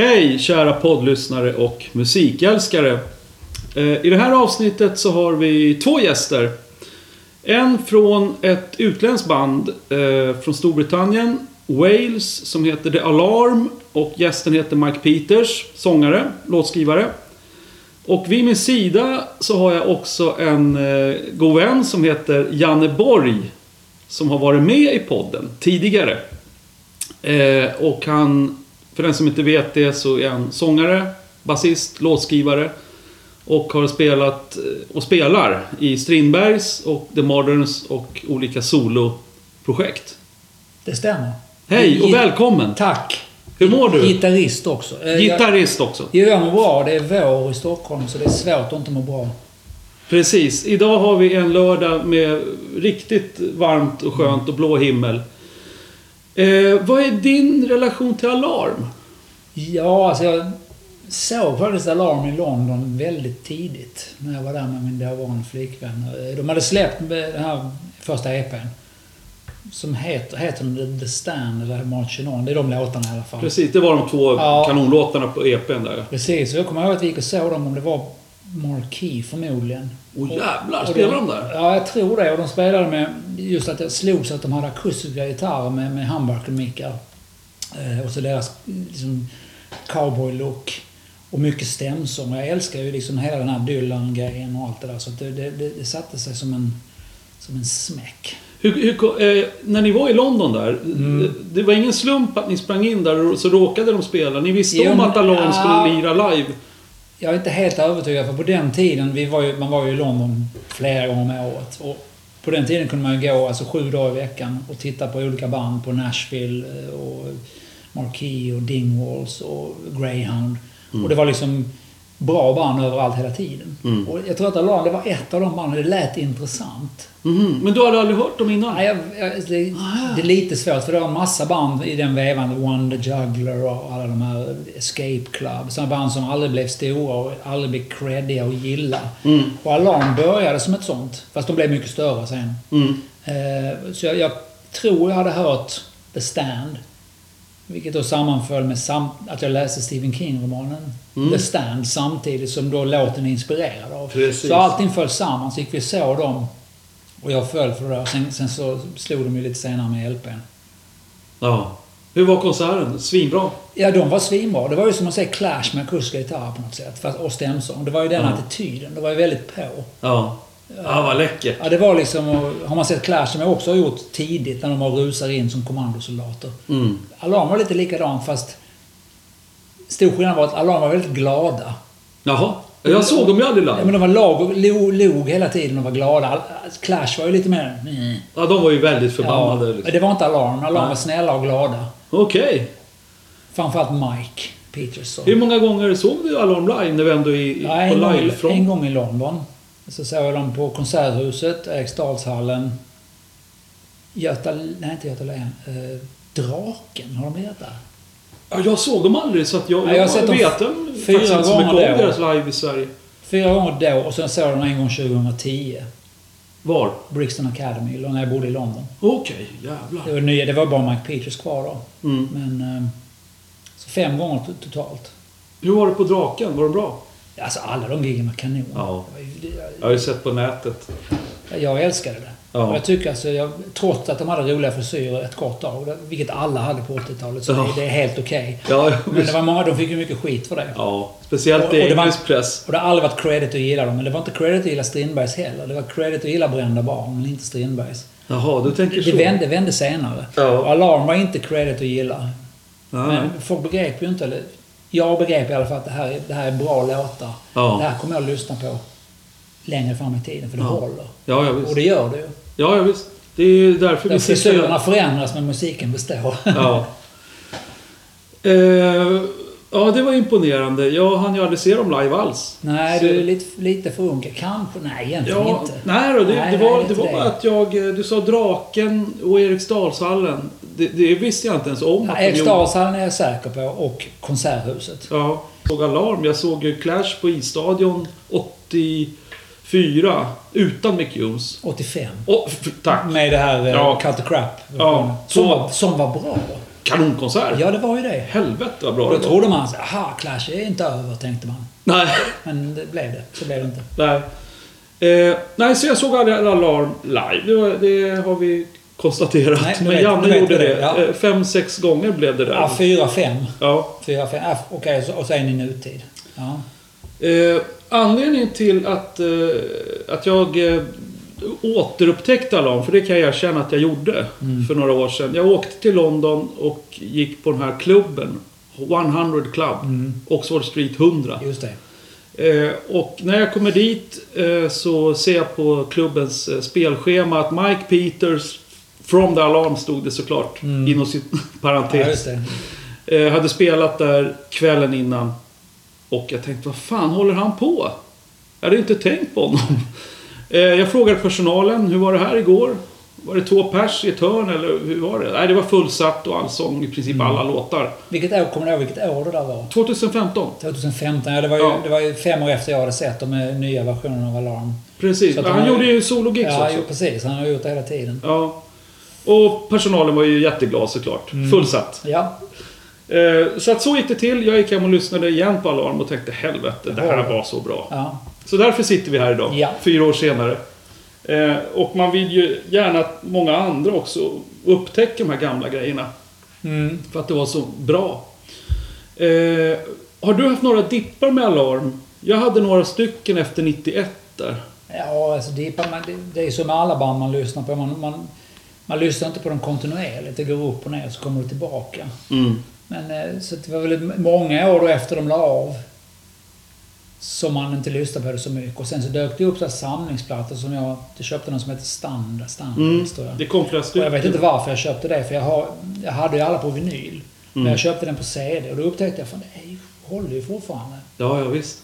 Hej kära poddlyssnare och musikälskare. Eh, I det här avsnittet så har vi två gäster. En från ett utländskt band eh, från Storbritannien, Wales, som heter The Alarm. Och gästen heter Mike Peters, sångare, låtskrivare. Och vid min sida så har jag också en eh, god vän som heter Janne Borg. Som har varit med i podden tidigare. Och han, för den som inte vet det, så är han sångare, basist, låtskrivare. Och har spelat eh, och spelar i Strindbergs och The Moderns och olika soloprojekt. Det stämmer. Hej och välkommen! Tack. Hur mår du? Gitarrist också. Eh, jag- Gitarrist också. Jo, jag mår bra. Det är vår i Stockholm så det är svårt att inte må bra. Precis. Idag har vi en lördag med riktigt varmt och skönt och blå himmel. Eh, vad är din relation till Alarm? Ja, alltså jag såg faktiskt Alarm i London väldigt tidigt. När jag var där med min dåvarande flickvän. Eh, De hade släppt den här första EPn. Som heter, heter den The Stand eller Marching On. Det är de låtarna i alla fall. Precis, det var de två Ja. kanonlåtarna på EPn där. Precis, och jag kommer ihåg att vi gick och såg dem, om det var Marquee förmodligen. Åh jävlar, Och spelar de där? Ja, jag tror det. Och de spelade med... Just att jag slogs att de hade akustiska gitarrer med, med humbucker-mickar. Eh, och så deras liksom, cowboy-look. Och mycket stämsång. Jag älskar ju liksom hela den här Dylan-grejen och allt det där. Så det, det, det, satte sig som en, som en smäck. Hur, hur, eh, när ni var i London där, Mm. det, var ingen slump att ni sprang in där och så råkade de spela. Ni visste Jo, om att Alarm ja. skulle lira live. Jag är inte helt övertygad, för på den tiden, vi var ju, man var ju i London flera gånger om året. Och på den tiden kunde man ju gå alltså, sju dagar i veckan och titta på olika band på Nashville eh, och Marquee och Dingwalls och Greyhound. Och det var liksom bra band överallt hela tiden. Mm. Och jag tror att Alarm, det var ett av de banden, det lät intressant. Mhm, Men du hade aldrig hört dem innan? Nej, jag, jag, det, Ah. det är lite svårt för det var en massa band i den vevan. One the Juggler och alla de här Escape Club. Sådana band som aldrig blev stora och aldrig blev creddiga och gilla. Mm. Och Alarm började som ett sånt. Fast de blev mycket större sen. Mm. Eh, så jag, jag tror jag hade hört The Stand. Vilket då sammanföll med sam att jag läste Stephen King-romanen Mm. The Stand samtidigt som då låten är inspirerad av. Precis. Så allting föll samman. Så gick vi såg dem. Och jag föll för det där. Sen, sen så slog de ju lite senare med LPn. Ja. Hur var konserten? Svinbra? Ja, de var svinbra. Det var ju som att se Clash med akustiska gitarrer på något sätt. Fast, och stämsång. Det var ju den Ja. attityden. Det var ju väldigt på. Ja. Ja, vad läckert. Ja, det var liksom... Har man sett Clash, som jag också har gjort tidigt, när de har rusar in som kommandosoldater. Mm. Alarm var lite likadant, fast... Stor skillnad var att Alarm var väldigt glada. Jaha. Jag såg dem ju aldrig Ja, men live. de var lag och log, log hela tiden och var glada. Clash var ju lite mer... Mm. Ja, de var ju väldigt Ja, förbannade. men liksom. det var inte Alarm. Alarm Nej. var snälla och glada. Okej. Framförallt Mike Peters. Hur många gånger såg du Alarm live när vi ändå är i, Ja, på i- en livefront? gång i London. Så såg jag dem på Konserthuset, Eriksdalshallen. Göta... Nej, inte Göta Lejon. Eh, Draken, har de lirat där? Ja, jag såg dem aldrig så att jag, Ja, jag har sett dem vet dem fyra faktiskt inte så mycket om deras live i Sverige. Fyra gånger då och sen såg jag dem en gång 2010. Var? Brixton Academy, när jag bodde i London. Okej, Det jävlar. var, nya, det var bara Mike Peters kvar då. Mm. Men... Eh, så fem gånger to- totalt. Hur var det på Draken? Var de bra? Alltså alla de giggen var kanon. Ja. Jag har ju sett på nätet. Jag älskade det. Ja. Jag tycker alltså, jag, trots att de hade roliga frisyrer ett kort tag, vilket alla hade på 80-talet, så Ja. det, är helt okej. Ja, Men det var många, de fick ju mycket skit för det. ja speciellt Och- i och engelsk press. Och det har aldrig varit credit att gilla dem. Men det var inte credit att gilla Strindbergs heller. Det var credit att gilla Brända barn, men inte Strindbergs. Jaha, du tänker så. Det vände, vände senare. Ja. Och Alarm var inte credit att gilla. Ja. Men folk begrep ju inte, eller jag begrep i alla fall att det här, är- det här är bra låtar. Ja. Det här kommer jag att lyssna på längre fram i tiden, för det Ja. håller. Ja, ja, Och visst. det gör det ju. Ja, ja, visst. Det är ju därför Där vi sitter frisyrerna förändras men musiken består. Ja. Eh, ja, det var imponerande. Jag hann ju aldrig se dem live alls. Nej, Så- du är lite, lite för ung. Kanske? Nej, egentligen Ja, inte. nej då, det, Nej, det nej, var, inte det var bara att jag... eh, Du sa Draken och Eriksdalshallen. Det, det visste jag inte ens om. Ja. Eriksdalshallen är jag säker på och Konserthuset. Ja, jag såg Alarm. Jag såg ju Clash på Isstadion 84 utan Mick Jones. 85. Oh, tack! Med det här Ja. ja. Cut the Crap. Ja. Som, var, som var bra. Kanonkonsert. Ja, det var ju det. Helvete vad bra Och då det var. trodde man så aha, Clash är inte över, tänkte man. Nej. Men det blev det. Så blev det inte. Nej. Eh, nej, så jag såg aldrig Alarm live. Det, var, det har vi konstaterat. Nej, Men vet- Janne gjorde det, det. ja. Eh, Fem, sex gånger blev det där. Ja, fyra, fem. Ja. Fyra, fem. Ja, Okej, så- och så en i nutid. Ja. Eh, anledningen till att, eh, att jag återupptäckte Alarm, för det kan jag erkänna att jag gjorde Mm. för några år sedan. Jag åkte till London och gick på den här klubben. 100 Club. Mm. Oxford Street 100. Just det. Eh, och när jag kommer dit eh, så ser jag på klubbens eh, spelschema att Mike Peters From the Alarm stod det såklart. Mm. Inom sitt Ja, parentes. Eh, hade spelat där kvällen innan. Och jag tänkte, vad fan håller han på? Jag hade inte tänkt på honom. Eh, jag frågade personalen, hur var det här igår? Var det två pers i ett hörn eller hur var det? Nej, det var fullsatt och allsång i princip alla låtar. Vilket år, kommer du ihåg vilket år det där var? 2015. 2015, ja det var ju, Ja. det var ju fem år efter jag hade sett dem med nya versioner av Alarm. Precis. Ja, han han gjorde ju sologigs Ja, också. jo, precis. Han har gjort det hela tiden. Ja. Och personalen var ju jätteglad såklart. Mm. Fullsatt. Ja, Eh, så att så gick det till. Jag gick hem och lyssnade igen på Alarm och tänkte helvete, det här Ja. var så bra. ja. Så därför sitter vi här idag, Ja. fyra år senare. Eh, och man vill ju gärna att många andra också upptäcker de här gamla grejerna. Mm. För att det var så bra. Eh, har du haft några dippar med Alarm? Jag hade några stycken efter 91 där. Ja, alltså det, är- man, det, det är som med alla band man lyssnar på. Man, man, man lyssnar inte på dem kontinuerligt. Det går upp och ner så kommer det tillbaka. Mm. Men eh, så det var väl många år efter de la av som man inte lyssnade på det så mycket. Och sen så dök det upp så här samlingsplattor som jag... Jag köpte någon som heter Standard. Standard Mm. Det kom flera stycken. jag vet inte varför jag köpte det, för jag, har, jag hade ju alla på vinyl. Men Mm. jag köpte den på CD och då upptäckte jag att det håller ju fortfarande. Ja, ja visst.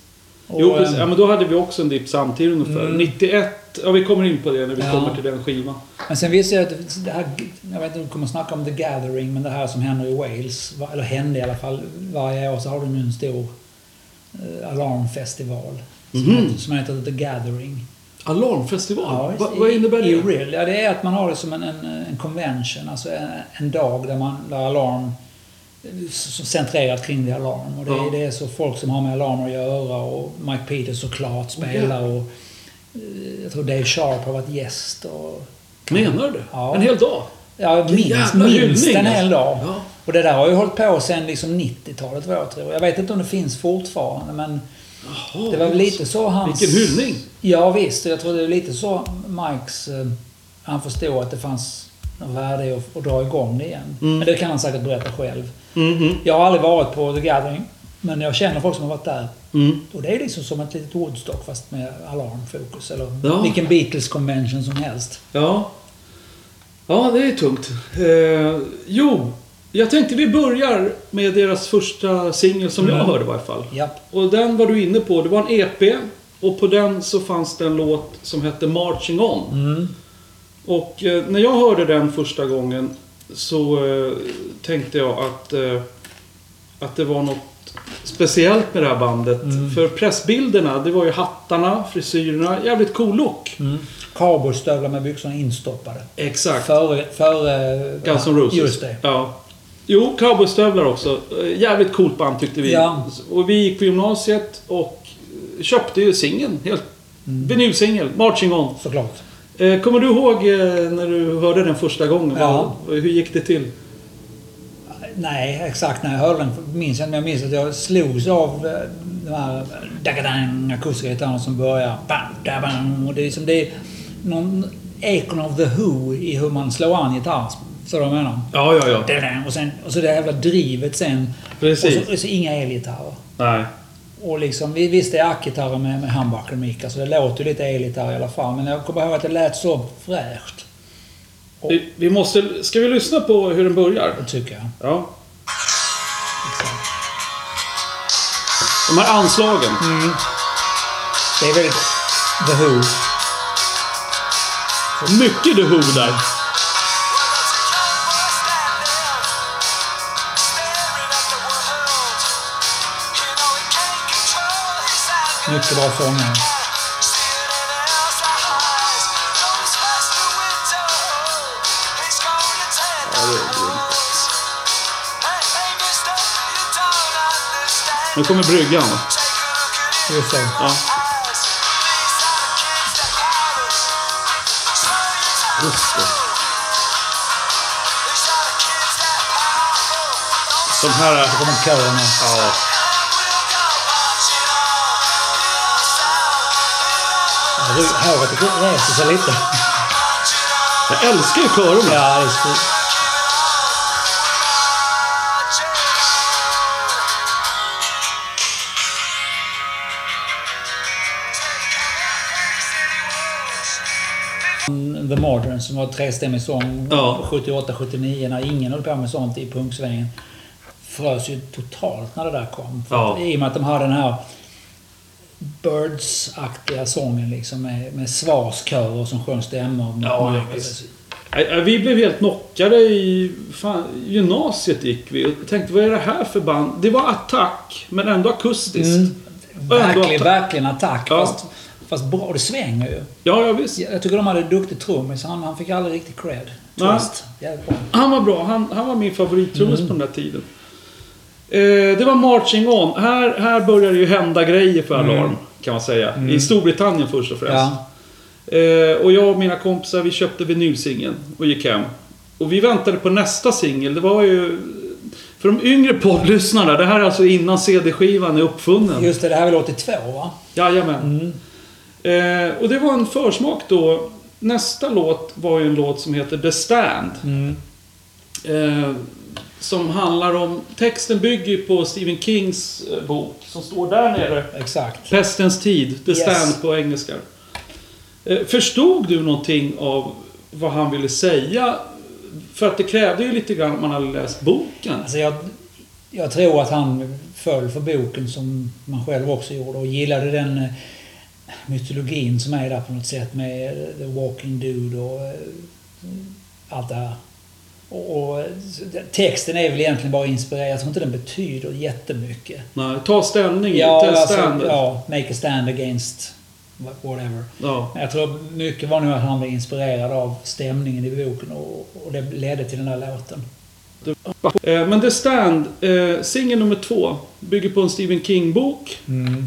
Och, jo, precis. ehm, Ja, men då hade vi också en dipp samtidigt ungefär. Mm. 91, ja vi kommer in på det när vi Ja. kommer till den skivan. Men sen visste jag att det här, jag vet inte om du kommer snacka om The Gathering, men det här som händer i Wales, eller hände i alla fall, varje år så har de ju en stor eh, alarmfestival. Som, Mhm. heter, som heter The Gathering. Alarmfestival? Va, vad innebär det? real, ja, det är att man har det som en, en, en convention, alltså en, en dag där, man, där alarm centrerat kring The Alarm. Och det, Ja. är, det är så folk som har med alarmer att göra och Mike Peters såklart spelar och eh, jag tror Dave Sharp har varit gäst. Och, Menar du? Ja. En hel dag? Ja, minst, minst en hel alltså. dag. Ja. Och det där har ju hållit på sen liksom 90-talet vad jag tror. Jag vet inte om det finns fortfarande men Jaha, det var väl lite så hans... Vilken hyllning! Ja visst, jag tror det är lite så Mikes... Eh, han förstod att det fanns något värde i att, att dra igång det igen. Mm. Men det kan han säkert berätta själv. Mhm. Jag har aldrig varit på The Gathering. Men jag känner folk som har varit där. Mm. Och det är liksom som ett litet Woodstock fast med alarmfokus. Eller Ja. vilken Beatles convention som helst. Ja. Ja, det är tungt. Eh, jo, jag tänkte vi börjar med deras första singel som jag Mm. hörde i varje fall. Ja. Och den var du inne på. Det var en EP. Och på den så fanns det en låt som hette Marching On. Mm. Och eh, när jag hörde den första gången så eh, tänkte jag att, eh, att det var något speciellt med det här bandet. Mm. För pressbilderna, det var ju hattarna, frisyrerna, jävligt cool look. Mm. Cowboystövlar med byxorna instoppade. Exakt. Före... före Guns N' Roses. Just det. Ja. Jo, cowboystövlar också. Eh, Jävligt coolt band tyckte vi. Ja. Och vi gick på gymnasiet och köpte ju singeln. Helt Mm. vinylsingel, Marching On. Såklart. Eh, Kommer du ihåg eh, när du hörde den första gången? Ja. Hur gick det till? Nej, exakt när jag hörde den minns jag. Men jag minns att jag slogs av eh, de här dagadang akustiska gitarrerna som börjar... Bam, och det är som det är någon ekon of the Who i hur man slår an gitarr. Så du menar? Ja, ja, ja. Och, sen, och så det jävla drivet sen. Precis. Och så, och så inga elgitarrer. Nej. Och liksom, vi visst det är ackgitarrer med, med humbucker-mickar så det låter ju lite elgitarr i alla fall. Men jag kommer ihåg att det lät så fräscht. Och, Vi, vi måste... Ska vi lyssna på hur den börjar? det tycker jag. Ja. De här anslagen. Det är väldigt The Who. Mycket The Who där. mycket bra sång här. Nu kommer bryggan. Just det. Ja. Just det. De här... Så kommer körerna. Ja. Håret reser sig lite. Jag älskar ju körerna. Ja, det är så. The Modern som var trestämmig sång Ja. 78-79 när ingen höll på med sånt i punksvängen. Frös ju totalt när det där kom. För Ja. att, I och med att de hade den här Birds-aktiga sången liksom med, med svarskörer som sjöng stämmor. Ja, Vi blev helt knockade i fan, gymnasiet gick vi och tänkte vad är det här för band? Det var attack, men ändå akustiskt. Mm. Verkligen, attack. verkligen attack. Ja. Fast, fast bra. Det svänger ju. Ja, ja visst. Jag tycker de hade en duktig trummis. Han, han fick aldrig riktigt cred. Jävligt bra. Han var bra. Han, han var min favorittrummis Mm. på den där tiden. Eh, det var Marching On. Här, här började ju hända grejer för Mm. Alarm, kan man säga. I Storbritannien först och främst. Ja. Eh, och jag och mina kompisar, vi köpte vinylsingeln och gick hem. Och vi väntade på nästa singel. Det var ju... För de yngre poddlyssnarna, det här är alltså innan CD-skivan är uppfunnen. Just det, det här är väl 82 va? Jajamän. Mm. Eh, och det var en försmak då. Nästa låt var ju en låt som heter The Stand. Mm. Eh, som handlar om... Texten bygger på Stephen Kings eh, bok som står där nere. Exakt. Pestens tid, The Yes. Stand på engelska. Eh, förstod du någonting av vad han ville säga? För att det krävde ju lite grann att man hade läst boken. Alltså jag, jag tror att han föll för boken som man själv också gjorde och gillade den eh, mytologin som är där på något sätt med The Walking Dude och allt det här. Och, texten är väl egentligen bara inspirerad. Jag tror inte den betyder jättemycket. Nej, ta ställning, Ja, ta alltså, stand. Ja. make a stand against whatever. Ja. Men Jag tror mycket var nog att han var inspirerad av stämningen i boken och, och det ledde till den där låten. Eh, men The Stand, eh, singel nummer två, bygger på en Stephen King-bok.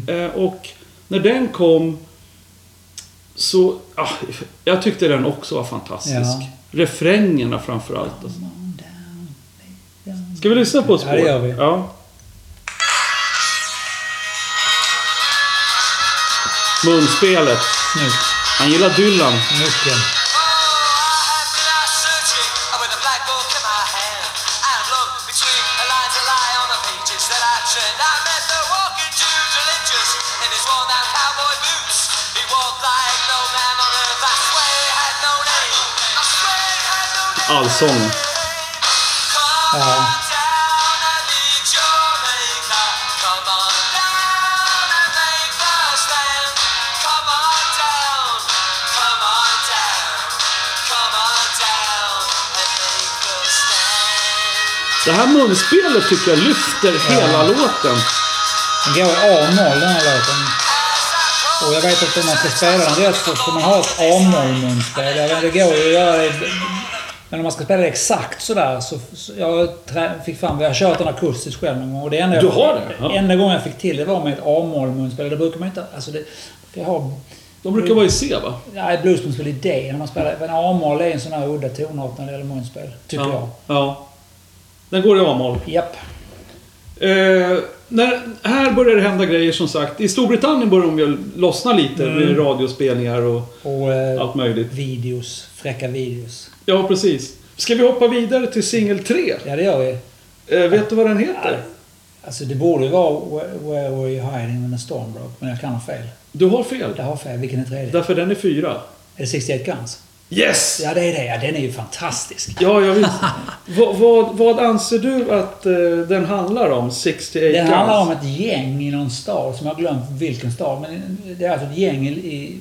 Eh, och när den kom så... Ah, jag tyckte den också var fantastisk. Ja. Refrängerna framförallt. Alltså. Ska vi lyssna på ett spår? Ja, det gör vi. Ja. Munspelet. Snyggt. Han gillar Dylan. Mycket. Allsång. Ja. Det här munspelet tycker jag lyfter hela låten. Den går i A-moll den här låten. Och jag vet att om man ska spela den rätt så ska man ha ett A-moll-munspel. Jag vet, det går ju att göra. Men om man ska spela det exakt sådär så... så jag fick fram... Jag har kört den akustiskt själv någon gång. Och det enda, Du har det? Ja. enda gången jag fick till det var med ett A-moll-munspel. Det brukar man inte... Alltså det... Jag har... De brukar vara i C va? Ett bluesmunspel är det. När man spelar... Men A-moll är en sån här udda tonart när det gäller munspel. Tycker jag. ja. ja. Den går i A-moll. Japp. Eh, när, här börjar det hända grejer som sagt. I Storbritannien börjar de ju lossna lite Mm. med radiospelningar och Och eh, allt möjligt. videos. Fräcka videos. Ja, precis. Ska vi hoppa vidare till singel 3? Ja, det gör vi. Eh, vet du vad den heter? Alltså det borde ju vara Where, were you hiding when the storm broke? Men jag kan ha fel. Du har fel. Jag har fel. Vilken är tredje? Därför den är fyra. Är det 68 Guns? Yes! Ja, det är det. Ja, den är ju fantastisk. Ja, jag vet. vad, vad, vad anser du att eh, den handlar om? 68 Den Guns? handlar om ett gäng i någon stad, som jag har glömt vilken stad. Men det är alltså ett gäng i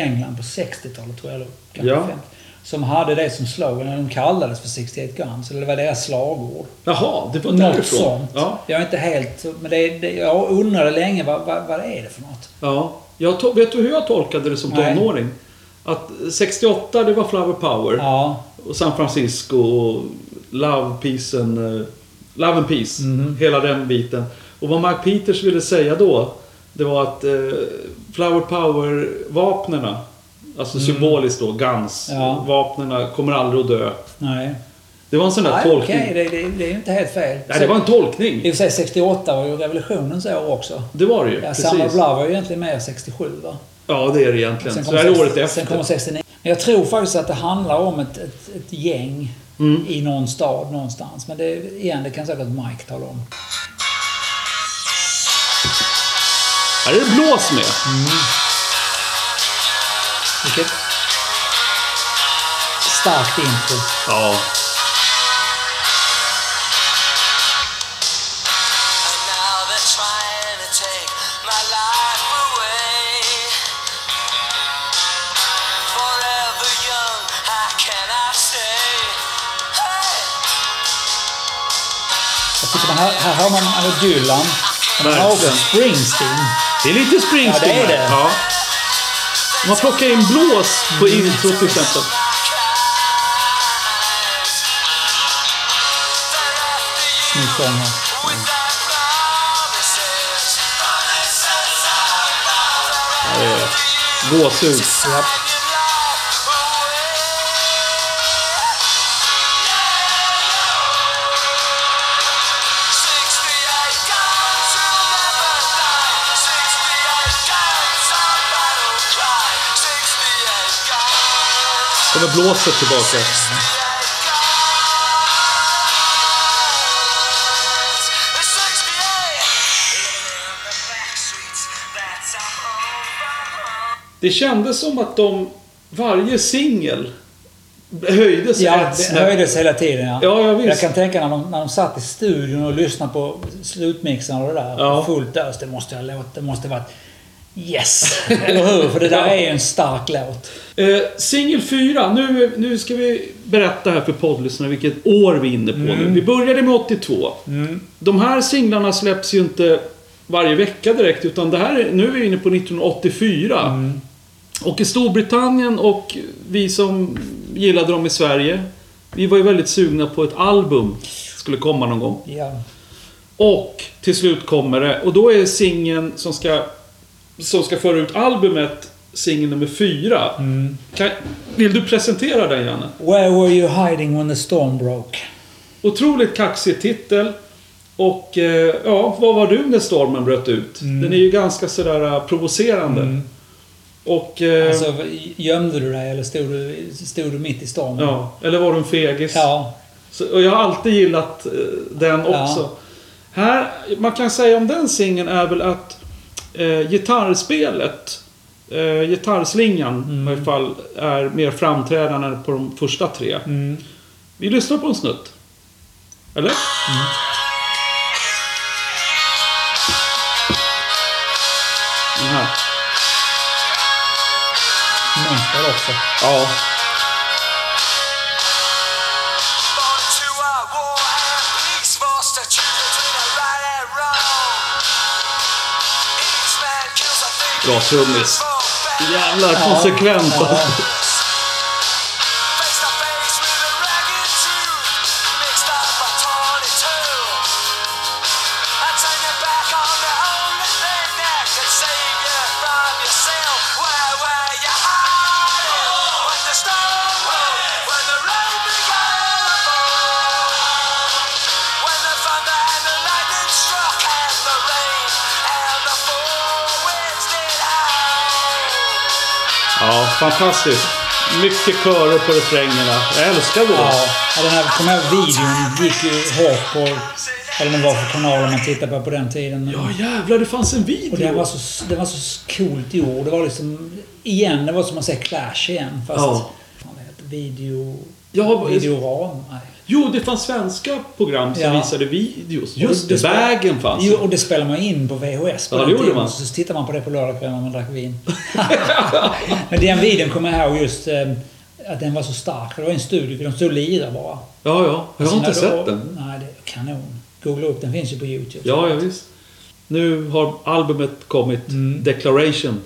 England på 60-talet, tror jag. Eller kanske Ja. 50, som hade det som slogan. De kallades för 68 Guns. Eller det var deras slagord. Jaha, det var Något därifrån. sånt. Ja. Jag är inte helt... Men det, det, jag undrade länge vad, vad, vad är det för något? ja. Jag to- vet du hur jag tolkade det som Nej. tonåring? Att 68, det var Flower Power. Ja, Och San Francisco och Love, Peace and... eh, Love and Peace. Mhm. Hela den biten. Och vad Mark Peters ville säga då, det var att eh, Flower Power-vapnena, alltså symboliskt då, Guns, Mm. Ja. vapnena kommer aldrig att dö. Nej. Det var en sån där Nej, tolkning. okej. Det, det, det är ju inte helt fel. Nej, det var en I tolkning. och för sig 68 var ju revolutionens år också. Det var det ju. Ja. Summer Love var ju egentligen mer 67 va? Ja, det är det egentligen. Sen Så är det året sen efter. kommer 69. Men jag tror faktiskt att det handlar om ett, ett, ett gäng Mm. i någon stad någonstans. Men det, igen, det kan säkert Mike tala om. Här är det blås med. Vilket starkt intro. Ja. Här, här har man Dylan. Man har också. Springsteen. Det är lite Springsteen Ja, det är det. Ja. Man plockar in blås på intro till exempel. Snygg sång här. Ja, det är gåshud. Japp. Kommer blåset tillbaka. Det kändes som att de, varje singel höjdes Ja, det höjdes hela tiden. Ja. Ja, ja, visst. Jag kan tänka när de, när de satt i studion och lyssnade på slutmixen och det där. Ja. Fullt ös. Det måste ha låtit... Det måste ha varit... Yes! Eller hur? För det där är ju en stark låt. Eh, Singel 4, nu, nu ska vi berätta här för poddlyssnarna vilket år vi är inne på Mm. nu. Vi började med 82. De här singlarna släpps ju inte varje vecka direkt, utan det här är, nu är vi inne på 1984. Mm. Och i Storbritannien och vi som gillade dem i Sverige, vi var ju väldigt sugna på ett album. Skulle komma någon gång. Ja. Och till slut kommer det. Och då är singeln som ska, som ska föra ut albumet singel nummer fyra. Mm. Kan, vill du presentera den Janne? Where were you hiding when the storm broke? Otroligt kaxig titel. Och eh, ja, vad var du när stormen bröt ut? Mm. Den är ju ganska sådär eh, provocerande. Och... Eh, Alltså, gömde du dig eller stod du, stod du mitt i stormen? ja, eller var du en fegis? Ja. Så, och jag har alltid gillat eh, den också. Ja. Här, man kan säga om den singeln är väl att eh, gitarrspelet, eh, gitarrslingan i alla fall, är mer framträdande på de första tre. Mm. Vi lyssnar på en snutt. Eller? Den här. Monster också. Ja. Bra trummis. Jävlar konsekvent. Ja. Fantastiskt. Mycket körer på refrängerna. Jag älskar det. Ja, den här, jag ihåg, videon gick ju hårt på... Eller det var för kanaler man tittade på på den tiden. Ja, jävlar, det fanns en Och den video. var, så, den var så coolt gjord. Det var liksom... Igen, det var som att se Clash igen. Fast... Ja. Fan, det heter video... Ja, Videoram? Nej. Jo, det fanns svenska program som Ja. visade videos. Just det, vägen fanns. Jo, och det spelade man in på VHS på Ja, den det tiden. man. Så tittade man på det på lördagskvällen när man drack vin. Men den videon kommer jag ihåg just eh, att den var så stark. Det var en studio, de stod och lirade bara. Ja, ja. Jag har inte när sett då- den. Nej, det är kanon. Googla upp den, finns ju på YouTube. Ja, ja, visst. Nu har albumet kommit, Mm. Declaration.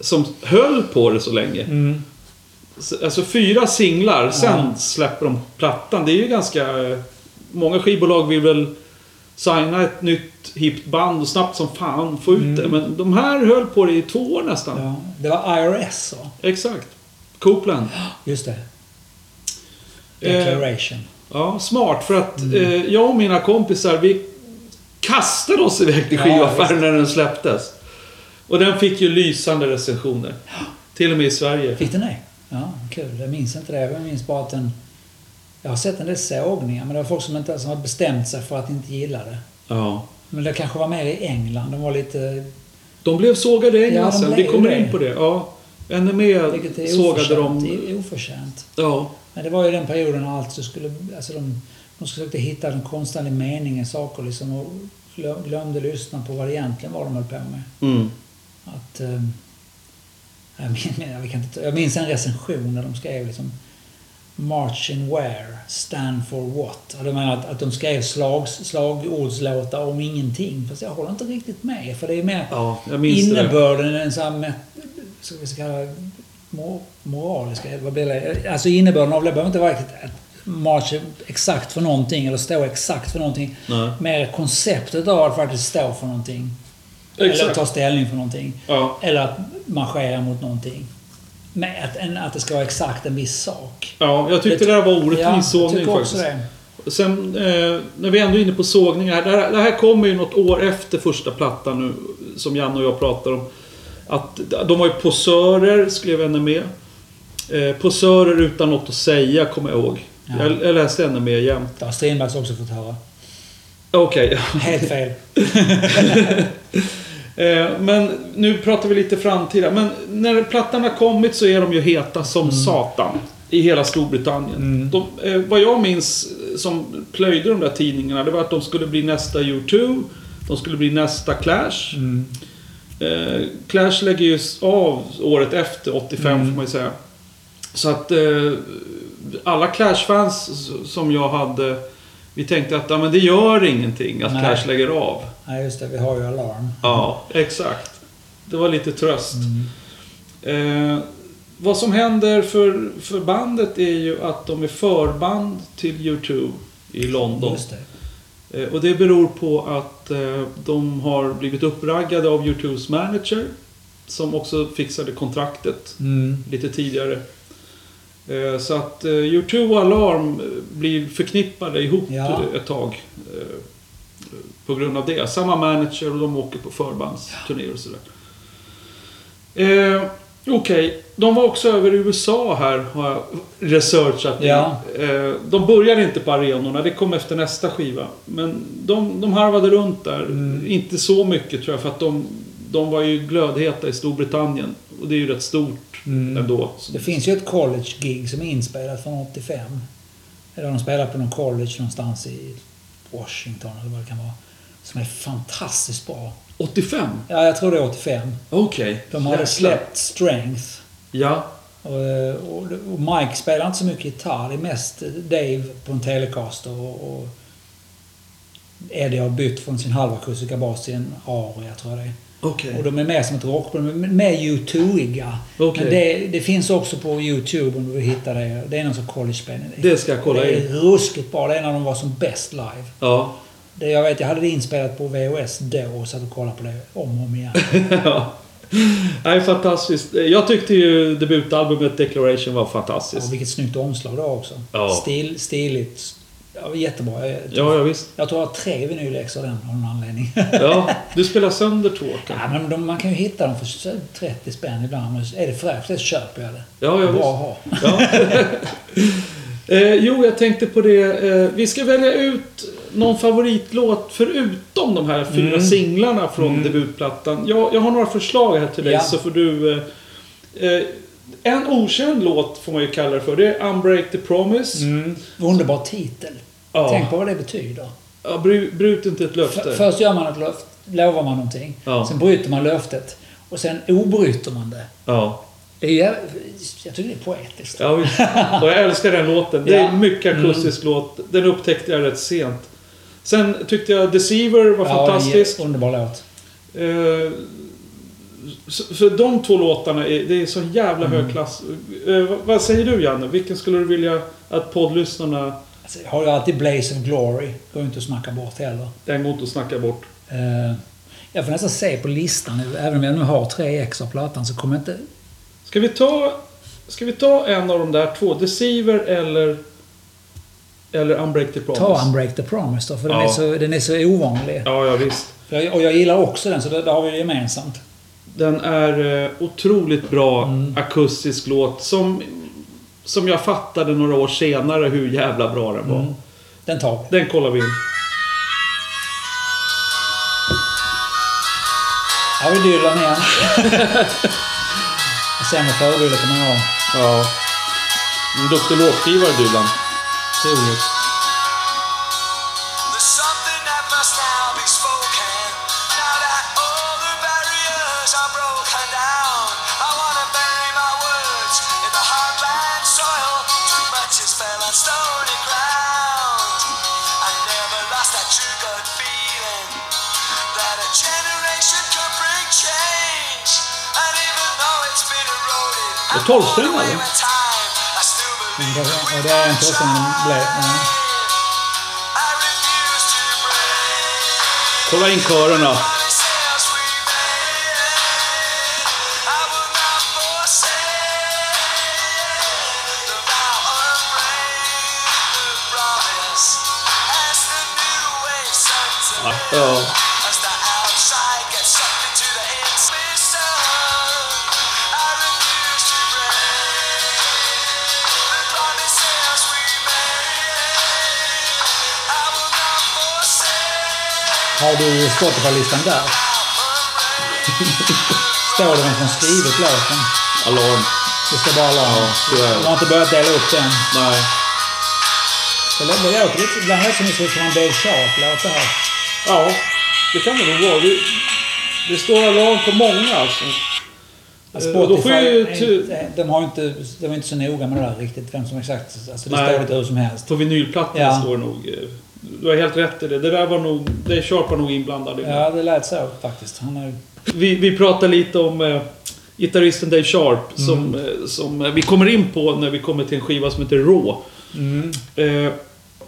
Som höll på det så länge. Mm. Så- Alltså fyra singlar, sen släpper de plattan. Det är ju ganska... Många skivbolag vill väl signa ett nytt hippt band och snabbt som fan få ut det. Men de här höll på det i två år nästan. Ja, det var IRS va? Exakt. Copeland. Just det. Eh, Declaration. Ja, smart. För att Mm. eh, jag och mina kompisar, vi kastade oss iväg till Ja, skivaffären visst. när den släpptes. Och den fick ju lysande recensioner. Till och med i Sverige. Fick den det? Ja, kul. Jag minns inte det. Jag minns bara att den... Jag har sett en del sågningar, men det var folk som inte som har bestämt sig för att inte gilla det. Ja. Men det kanske var mer i England. De var lite... De blev sågade i England Ja, de sen. Vi kommer det. in på det. Ja. NME Vilket är sågade i- Oförtjänt. Ja. Men det var ju den perioden när allt skulle... Alltså de, de försökte hitta den konstnärliga meningen i saker liksom och glö- glömde lyssna på vad det egentligen var de höll på med. Mm. Att... Jag, minns, jag, kan inte, jag minns en recension där de skrev liksom March in where, stand for what. Och de menar att, att de skrev slag, slagordslåtar om ingenting. Fast jag håller inte riktigt med. För det är mer Ja, innebörden, en sån här, ska vi kalla det, mor, moraliska, vad blir det? Alltså innebörden av det behöver inte vara att march exakt för någonting eller stå exakt för någonting. Nej. Mer konceptet av att faktiskt stå för någonting. Eller Exakt. ta ställning för någonting. Ja. Eller att marschera mot någonting. Med att, att det ska vara exakt en viss sak. ja, jag tyckte det där var orättvis jag sågning faktiskt. det. Sen, eh, när vi ändå är inne på sågningar. Det här, det här kommer ju något år efter första plattan nu, som Janne och jag pratar om. Att de var ju posörer, skrev NME. Eh, posörer utan något att säga, kommer jag ihåg. Ja. Jag, jag läste NME jämt. Det har Strindbergs också fått höra. Okej. Helt fel. Eh, men nu pratar vi lite framtida. Men när plattan har kommit så är de ju heta som satan. I hela Storbritannien. Mm. De, eh, vad jag minns som plöjde de där tidningarna, det var att de skulle bli nästa U2. De skulle bli nästa Clash. Mm. Eh, Clash lägger ju av året efter, 85 Mm. får man ju säga. Så att eh, alla Clash-fans som jag hade, vi tänkte att ja, men det gör ingenting att Nej. Clash lägger av. Nej, just det. Vi har ju alarm. Ja, exakt. Det var lite tröst. Mm. Eh, vad som händer för, för bandet är ju att de är förband till U2 i London. Just det. Eh, och det beror på att eh, de har blivit uppraggade av U2s manager. Som också fixade kontraktet Mm. lite tidigare. Eh, så att eh, U2 och Alarm eh, blir förknippade ihop Ja. ett tag. Eh, på grund av det. Samma manager och de åker på förbandsturnéer och sådär. Eh, Okej, de var också över i USA här har jag researchat. Ja. Eh, de började inte på arenorna, det kom efter nästa skiva. Men de, de harvade runt där. Mm. Inte så mycket tror jag, för att de, de var ju glödheta i Storbritannien. Och det är ju rätt stort Mm. ändå. Det finns ju ett college-gig som är inspelat från 85. Eller de spelar på någon college någonstans i Washington eller vad det kan vara. Som är fantastiskt bra. 85? Ja, jag tror det är 85. Okej. De hade Jäklar. släppt Strength. Ja. Och, och, och Mike spelar inte så mycket gitarr. Det är mest Dave på en Telecaster. Och, och Eddie har bytt från sin halvakustiska bas till en aria, tror jag det är. Okej. Och de är mer som ett rockband, de är mer U2-iga. Okej. Men det, det finns också på YouTube om du vill hitta det. Det är någon som college-spelning. Det ska jag kolla Det in. är ruskigt bra. Det är när de var som bäst live. Ja. Det, jag vet, jag hade det inspelat på VHS då och satt och kollade på det om och om igen. ja. Nej, fantastiskt. Jag tyckte ju debutalbumet Declaration var fantastiskt. vilket snyggt omslag det också. Ja. Stil, stiligt. Ja, jättebra. Jag, Ja, ja visst. jag tror jag har tre vinylexor av den av någon anledning. Ja, du spelar sönder två ja, men de, man kan ju hitta dem för 30 spänn ibland. Men är det fräscht så köper jag det. Ja, ja Bra visst. ha. Ja. eh, jo, jag tänkte på det. Eh, vi ska välja ut någon favoritlåt förutom de här fyra Mm. singlarna från Mm. debutplattan. Jag, jag har några förslag här till dig Ja. så får du... Eh, eh, en okänd låt får man ju kalla det för. Det är Unbreak the Promise. Mm. Underbar titel. Ja. Tänk på vad det betyder. Ja, bry, bryt inte ett F- löfte. först gör man ett löfte, lovar man någonting. Ja. Sen bryter man löftet. Och sen obryter man det. Ja. det är, jag tycker det är poetiskt. Ja, visst. Och jag älskar den låten. Det är Ja. en mycket akustisk låt. Den upptäckte jag rätt sent. Sen tyckte jag Deceiver var Ja, fantastisk. en Underbar låt. Så- För de två låtarna, är, det är så jävla Mm. hög klass. Eh, vad- Vad säger du Janne? Vilken skulle du vilja att poddlyssnarna Alltså, jag har ju alltid Blaze of Glory. Går inte att snacka bort heller. Den går inte att snacka bort. Eh, jag får nästan se på listan. Även om jag nu har tre ex av plattan så kommer jag inte... Ska vi ta, ska vi ta en av de där två? Deceiver eller, eller Unbreak the Promise? Ta Unbreak the Promise då, för den, Ja. är så, den är så ovanlig. Ja, ja visst. Jag- Och jag gillar också den, så det, det har vi gemensamt. Den är eh, otroligt bra Mm. akustisk låt som, som jag fattade några år senare hur jävla bra den var. Mm. Den tar vi. Den kollar vi in. Här har vi Dylan igen. Sämre förebilder kan man ha. Ja. En duktig låtskrivare Dylan. Otroligt. tolvsträng eller? Ja, det är inte ofta man blir. Kolla in kören då. Har du Spotify-listan där? Står det vem som skrivit låten? Alarm. Det står bara Ja, Alarm. tyvärr. De har inte börjat dela upp den. Nej. Det låter lite... Ibland låter det som en Dave Sharp-låt det här. Ja, det kan det nog vara. Det, det står alarm på många alltså. Alltså, Eh, inte- de har inte... De är inte så noga med det där riktigt. Vem som exakt... Alltså det Nej. står lite hur som helst. På vinylplattan Ja. står nog... eh, Du har helt rätt i det. Det där var nog... Det Sharp var nog inblandad i. Ja, det lät så faktiskt. Han är. Vi, vi pratar lite om eh, gitarristen Dave Sharp Mm. som, eh, som eh, vi kommer in på när vi kommer till en skiva som heter Raw. Mm. Eh,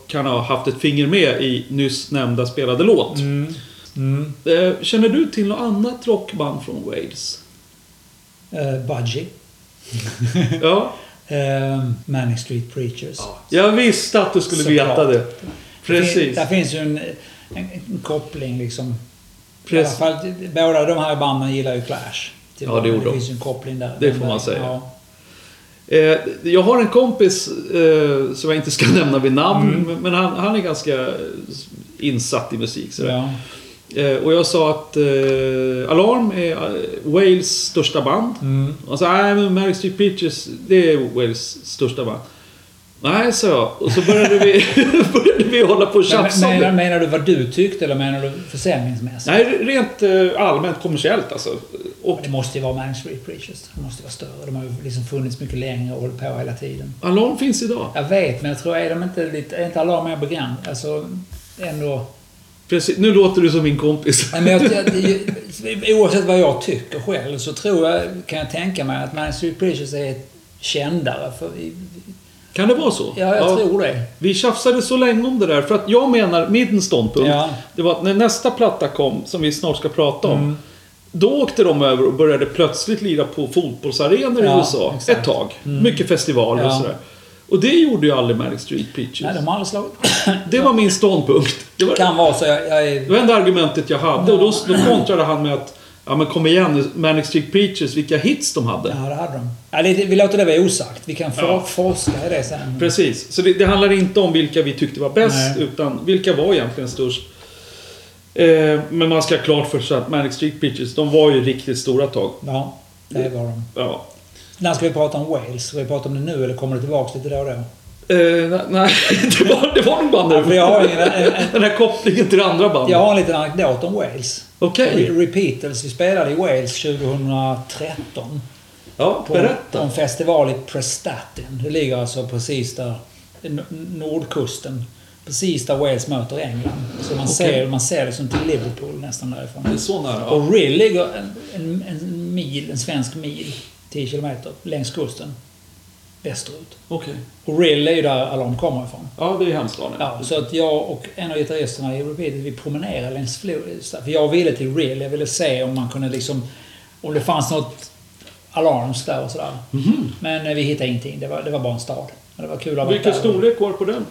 kan ha haft ett finger med i nyss nämnda spelade låt. Mm. Mm. Eh, känner du till något annat rockband från Wales? Uh, Budgie. Ja. Uh, Manic Street Preachers. Jag visste att du skulle Såklart. veta det. Det Precis. Där finns ju en, en, en koppling liksom. Precis. I alla fall, båda de här banden gillar ju Clash. Till Ja, det gjorde det de. finns ju en koppling där. Det får man vägen. säga. Ja. Eh, jag har en kompis eh, som jag inte ska nämna vid namn, Mm. men- han, han är ganska insatt i musik. Sådär. Ja. Eh, och jag sa att eh, Alarm är eh, Wales största band. Mm. Och så nej men Manic Street Preachers, det är Wales största band. Nej, jag. Och så började vi, började vi hålla på och Men, tjafsa om menar, menar du vad du tyckte eller menar du försäljningsmässigt? Nej, rent eh, allmänt kommersiellt alltså. Och Det måste ju vara Street Preachers. Det måste vara större. De har ju liksom funnits mycket längre och hållit på hela tiden. Alarm finns idag. Jag vet, men jag tror, är de inte lite... Är inte alla mer begränsade? Alltså, ändå... Precis, nu låter du som min kompis. Men jag, jag, oavsett vad jag tycker själv så tror jag, kan jag tänka mig att Street Preachers är kändare. För, Kan det vara så? ja, jag tror det. Vi tjafsade så länge om det där, för att jag menar, min ståndpunkt, Ja. det var att när nästa platta kom, som vi snart ska prata om, Mm. då åkte de över och började plötsligt lira på fotbollsarenor i Ja, USA. exakt. Ett tag. Mm. Mycket festivaler och Ja. sådär. Och det gjorde ju aldrig Manic Street Preachers. Nej, de har aldrig slagit... Det var min ståndpunkt. Det var, kan vara så. Jag, jag det är... var enda argumentet jag hade. Och då, då kontrade han med att Ja men kom igen Manic Street Preachers, vilka hits de hade. Ja, det hade de. Ja, det, vi låter det vara osagt. Vi kan for, Ja. forska i det sen. Precis. Så det, det handlar inte om vilka vi tyckte var bäst, Nej. utan vilka var egentligen störst. Eh, men man ska ha klart för sig att Manic Street Preachers, de var ju riktigt stora tag. Ja, det var de. Ja. När ska vi prata om Wales? Ska vi prata om det nu eller kommer det tillbaks lite då och då? Eh, nej, det var, det var nog bara när, För jag en- en- den här kopplingen till det andra bandet. Jag har en liten anekdot om Wales. Okej. Re- Repeatles, vi spelade i Wales 2013. Ja, På, berätta. på en festival i Prestatyn. Det ligger alltså precis där, nordkusten. Precis där Wales möter England. Så man, Okej. ser, man ser det som till Liverpool nästan därifrån. Det är så nära. Ja. Och Rill ligger en, en, en mil, en svensk mil, 10 kilometer, längs kusten. Västerut. Okej. Och Real är ju där Alarm kommer ifrån. Ja, det är Hemstaden. Ja, så att jag och en av gitarristerna i Repeated, vi promenerade längs floden. För jag ville till Real. Jag ville se om man kunde liksom... Om det fanns något alarms där och sådär. Mhm. Men eh, vi hittade ingenting. Det var, det var bara en stad. Men det var kul att Vilken där. storlek var det på den?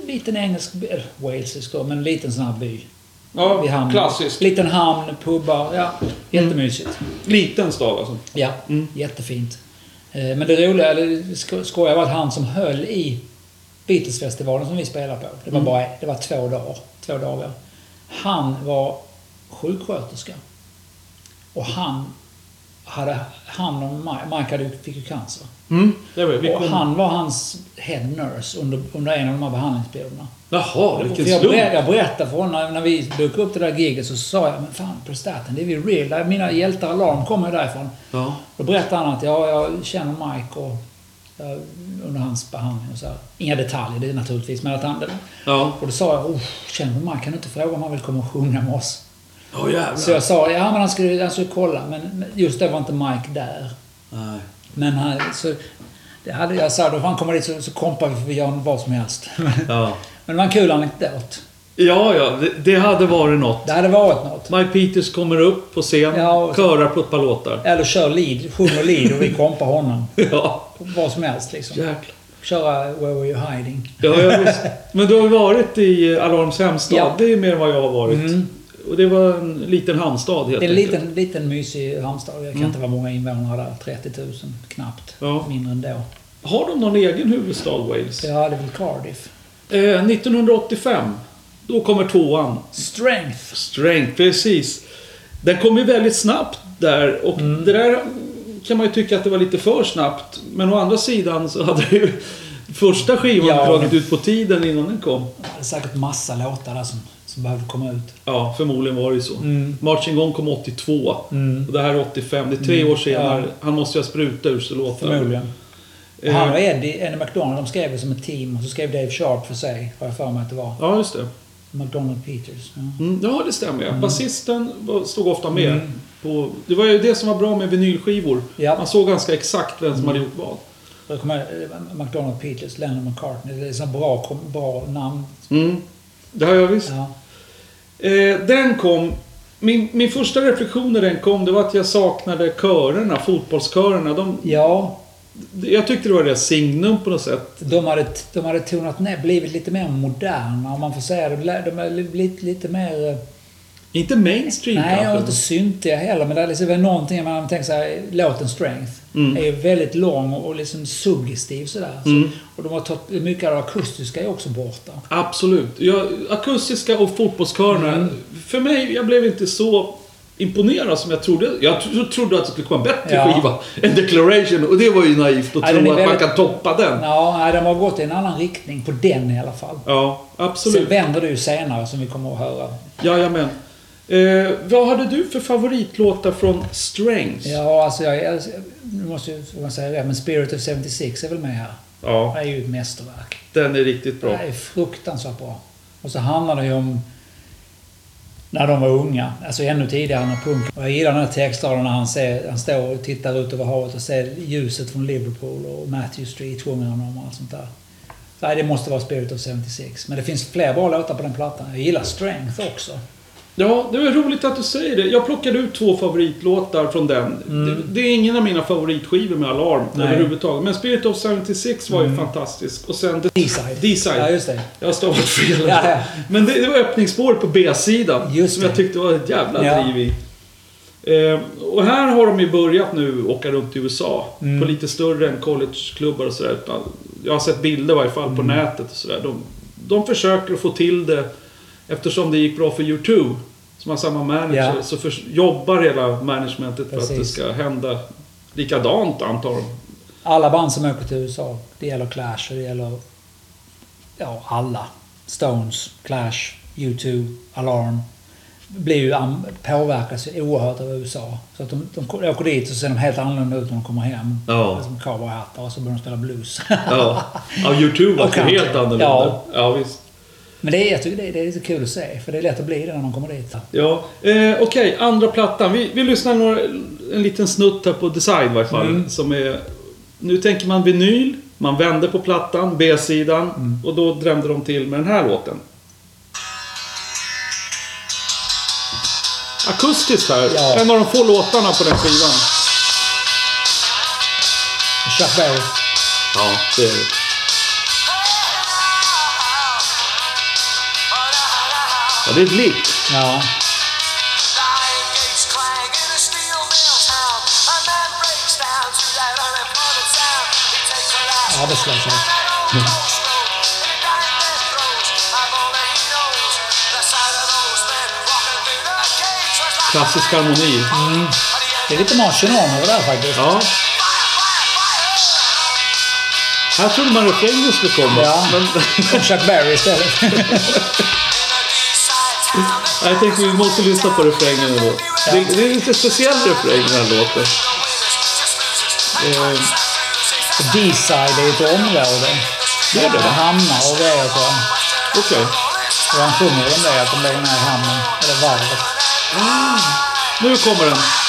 En liten engelsk... Walesisk då, men en liten sån här by. vid Ja, hamnen. klassiskt. Liten hamn, pubbar. Ja, jättemysigt. Liten stad alltså. Ja, Mm. jättefint. Eh, Men det roliga, eller sko- skojiga var att han som höll i Beatlesfestivalen som vi spelade på. Det var Mm. bara det var två dagar. Två dagar. Han var sjuksköterska. Och han hade han och Mike, Mike hade, fick ju cancer. Mm. Det var, vi Och kom... han var hans head nurse under, under en av de här behandlingsperioderna. Jaha, vilken För jag, slump. berättade, jag berättade för honom när vi dök upp det där giget så sa jag men fan Prestaten, det är ju real. Mina hjältar Alarm kommer ju därifrån. Ja. Då berättade han att ja, jag känner Mike och jag, under hans behandling och så här. Inga detaljer det är naturligtvis, men att han... Ja. Och då sa jag, oh, känner du Mike? Kan du inte fråga om han vill komma och sjunga med oss? Jävlar. Så jag sa, ja men han skulle, han skulle kolla, men just det var inte Mike där. Nej. Men han, så... Det hade jag sa, då får han komma dit så, så kompar vi för vi gör vad som helst. Ja. Men det var en kul anekdot. Ja, ja. Det, det hade varit något. Det hade varit något. Mike Peters kommer upp på scen, Ja, och körar på ett par låtar. Eller kör lead, sjunger lead och vi kompar honom. Ja, Vad som helst liksom. jäklar. Köra Where Were You Hiding? Ja, ja, visst. Men du har ju varit i Alarms hemstad. Ja. Det är mer än vad jag har varit. Mm. Och det var en liten hamnstad helt Det är en liten, liten mysig hamnstad. Det kan Mm. inte vara många invånare där. 30 000 knappt. Ja. Mindre än då. Har de någon egen huvudstad, Wales? Ja, det är väl Cardiff. Eh, 1985. Då kommer tvåan. Strength. Strength, precis. Den kom ju väldigt snabbt där och Mm. det där kan man ju tycka att det var lite för snabbt. Men å andra sidan så hade ju första skivan Ja, dragit ut på tiden innan den kom. Det är säkert massa låtar där som, som behövde komma ut. Ja, förmodligen var det ju så. Mm. Marching On kom 82 Mm. och det här är 85. Det är tre Mm, år senare. ja. Han måste ju ha sprutat ur sig låtar. Förmodligen. Eh, Han och Eddie, Eddie McDonald, de skrev det som ett team. Och så skrev Dave Sharp för sig, har jag för mig att det var. Ja, just det. McDonald Peters. Ja. Mm, ja, det stämmer ja. Mm. Basisten stod ofta med. Mm. På, det var ju det som var bra med vinylskivor. Ja. Man såg ganska exakt vem som Mm. hade gjort vad. Jag kommer eh, McDonald Peters, Lennon McCartney. Det är så bra, bra namn. Mm. Det har jag visst. Ja. Eh, den kom... Min, min första reflektion när den kom, det var att jag saknade körerna, fotbollskörerna. De, ja, jag tyckte det var deras signum på något sätt. de hade, de hade tonat ner, blivit lite mer moderna om man får säga det. De är blivit lite mer... eh, Inte mainstream Nej, och kanske. inte syntiga heller. Men det är liksom någonting, man tänker sig, låten Strength Mm. är ju väldigt lång och liksom suggestiv sådär. Så, Mm. och de har tagit, mycket av det akustiska är också borta. Absolut. Jag, akustiska och fotbollskörerna. Mm. För mig, jag blev inte så imponerad som jag trodde. Jag tro- trodde att det skulle komma en bättre Ja. skiva än Declaration. Och det var ju naivt att den tro att man kan toppa den. Ja, nej, de har gått i en annan riktning på den i alla fall. Ja, Sen absolut. vänder det ju senare som vi kommer att höra. Jajamän. Eh, vad hade du för favoritlåtar från Strengths? Ja, alltså jag, jag, nu måste ju jag säga det, men Spirit of 76 är väl med här. Ja, Det är ju ett mästerverk. den är riktigt Det bra. är fruktansvärt bra. Och så handlar det ju om när de var unga. Alltså ännu tidigare när punk. Och jag gillar den här textraden när han, ser, han står och tittar ut över havet och ser ljuset från Liverpool och Matthew Street sjunger han om och allt sånt där. Nej, det måste vara Spirit of 76. Men det finns fler bra låtar på den plattan. Jag gillar Strength också. Ja, det var roligt att du säger det. Jag plockade ut två favoritlåtar från den. Mm. Det, det är ingen av mina favoritskivor med Alarm Nej. överhuvudtaget. Men Spirit of 76 var ju Mm. fantastisk. Och sen... D-side. D-side. Ja, just det. Jag har stavat fel. Ja, ja. Men det, det var öppningsspår på B-sidan. Just som det. jag tyckte var ett jävla Ja. driv i. Eh, och här har de ju börjat nu åka runt i USA. Mm. På lite större än collegeklubbar och sådär. Jag har sett bilder i varje fall på Mm. nätet och sådär. De, de försöker få till det. Eftersom det gick bra för U2. Som har samma manager. Ja. Så för, jobbar hela managementet för att det Precis. ska hända likadant antar de. Alla band som åker till USA. Det gäller Clash och det gäller... Ja, alla. Stones, Clash, U2, Alarm. Blir ju påverkas ju oerhört av USA. Så att de, de åker dit och ser de helt annorlunda ut när de kommer hem. Ja. Som cowboyhattar och så börjar de spela blues. Ja, ja U2 var helt annorlunda. Ja. ja visst. Men det är, jag tycker det, är- det är lite kul att se. För det är lätt att bli det när man kommer dit. Ja, eh, okej. andra plattan. Vi, vi lyssnar några, en liten snutt här på Design i varje fall. Mm. Som är... Nu tänker man vinyl. Man vände på plattan, B-sidan, Mm. och då drämde de till med den här låten. Akustiskt här. Ja. En av de få låtarna på den skivan. Chuck Berry. Ja, det är det. Sight of those men walking through the gates was like Klassisk harmoni. Det är lite Marcion över det här faktiskt. Ja. Här trodde man refrängen skulle komma. Ja. Men Chuck Berry istället. jag tänkte vi måste lyssna på refrängen ändå. Det, det är lite speciell refräng den här låten. Eh, D-side är ett område. Det är det? Hamnar och grejer jag. Okej. Och han sjunger om det, att de lägger ner hamnen. Eller varvet. Nu kommer den.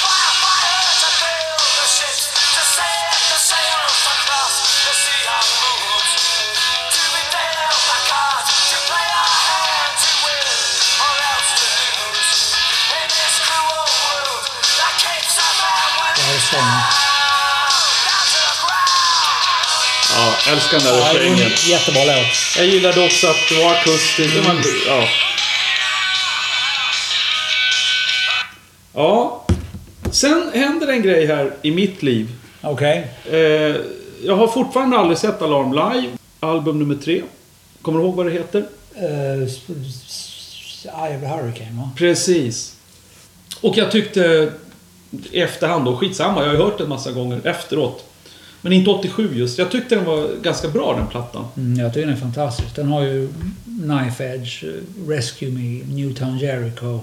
Sången. Ja, älskar den där Ja, refrängen. en jättebra låt. Jag gillade också att det var akustiskt. Var, ja. ja. Sen händer en grej här i mitt liv. Okej. Eh, jag har fortfarande aldrig sett Alarm live. Album nummer tre. Kommer du ihåg vad det heter? Uh, Eye of the Hurricane va? Precis. Och jag tyckte efterhand då, skitsamma, jag har ju hört den massa gånger efteråt. Men inte 87 just. Jag tyckte den var ganska bra den plattan. Mm, jag tycker den är fantastisk. Den har ju Knife Edge, eh, Rescue Me, Newtown Jericho,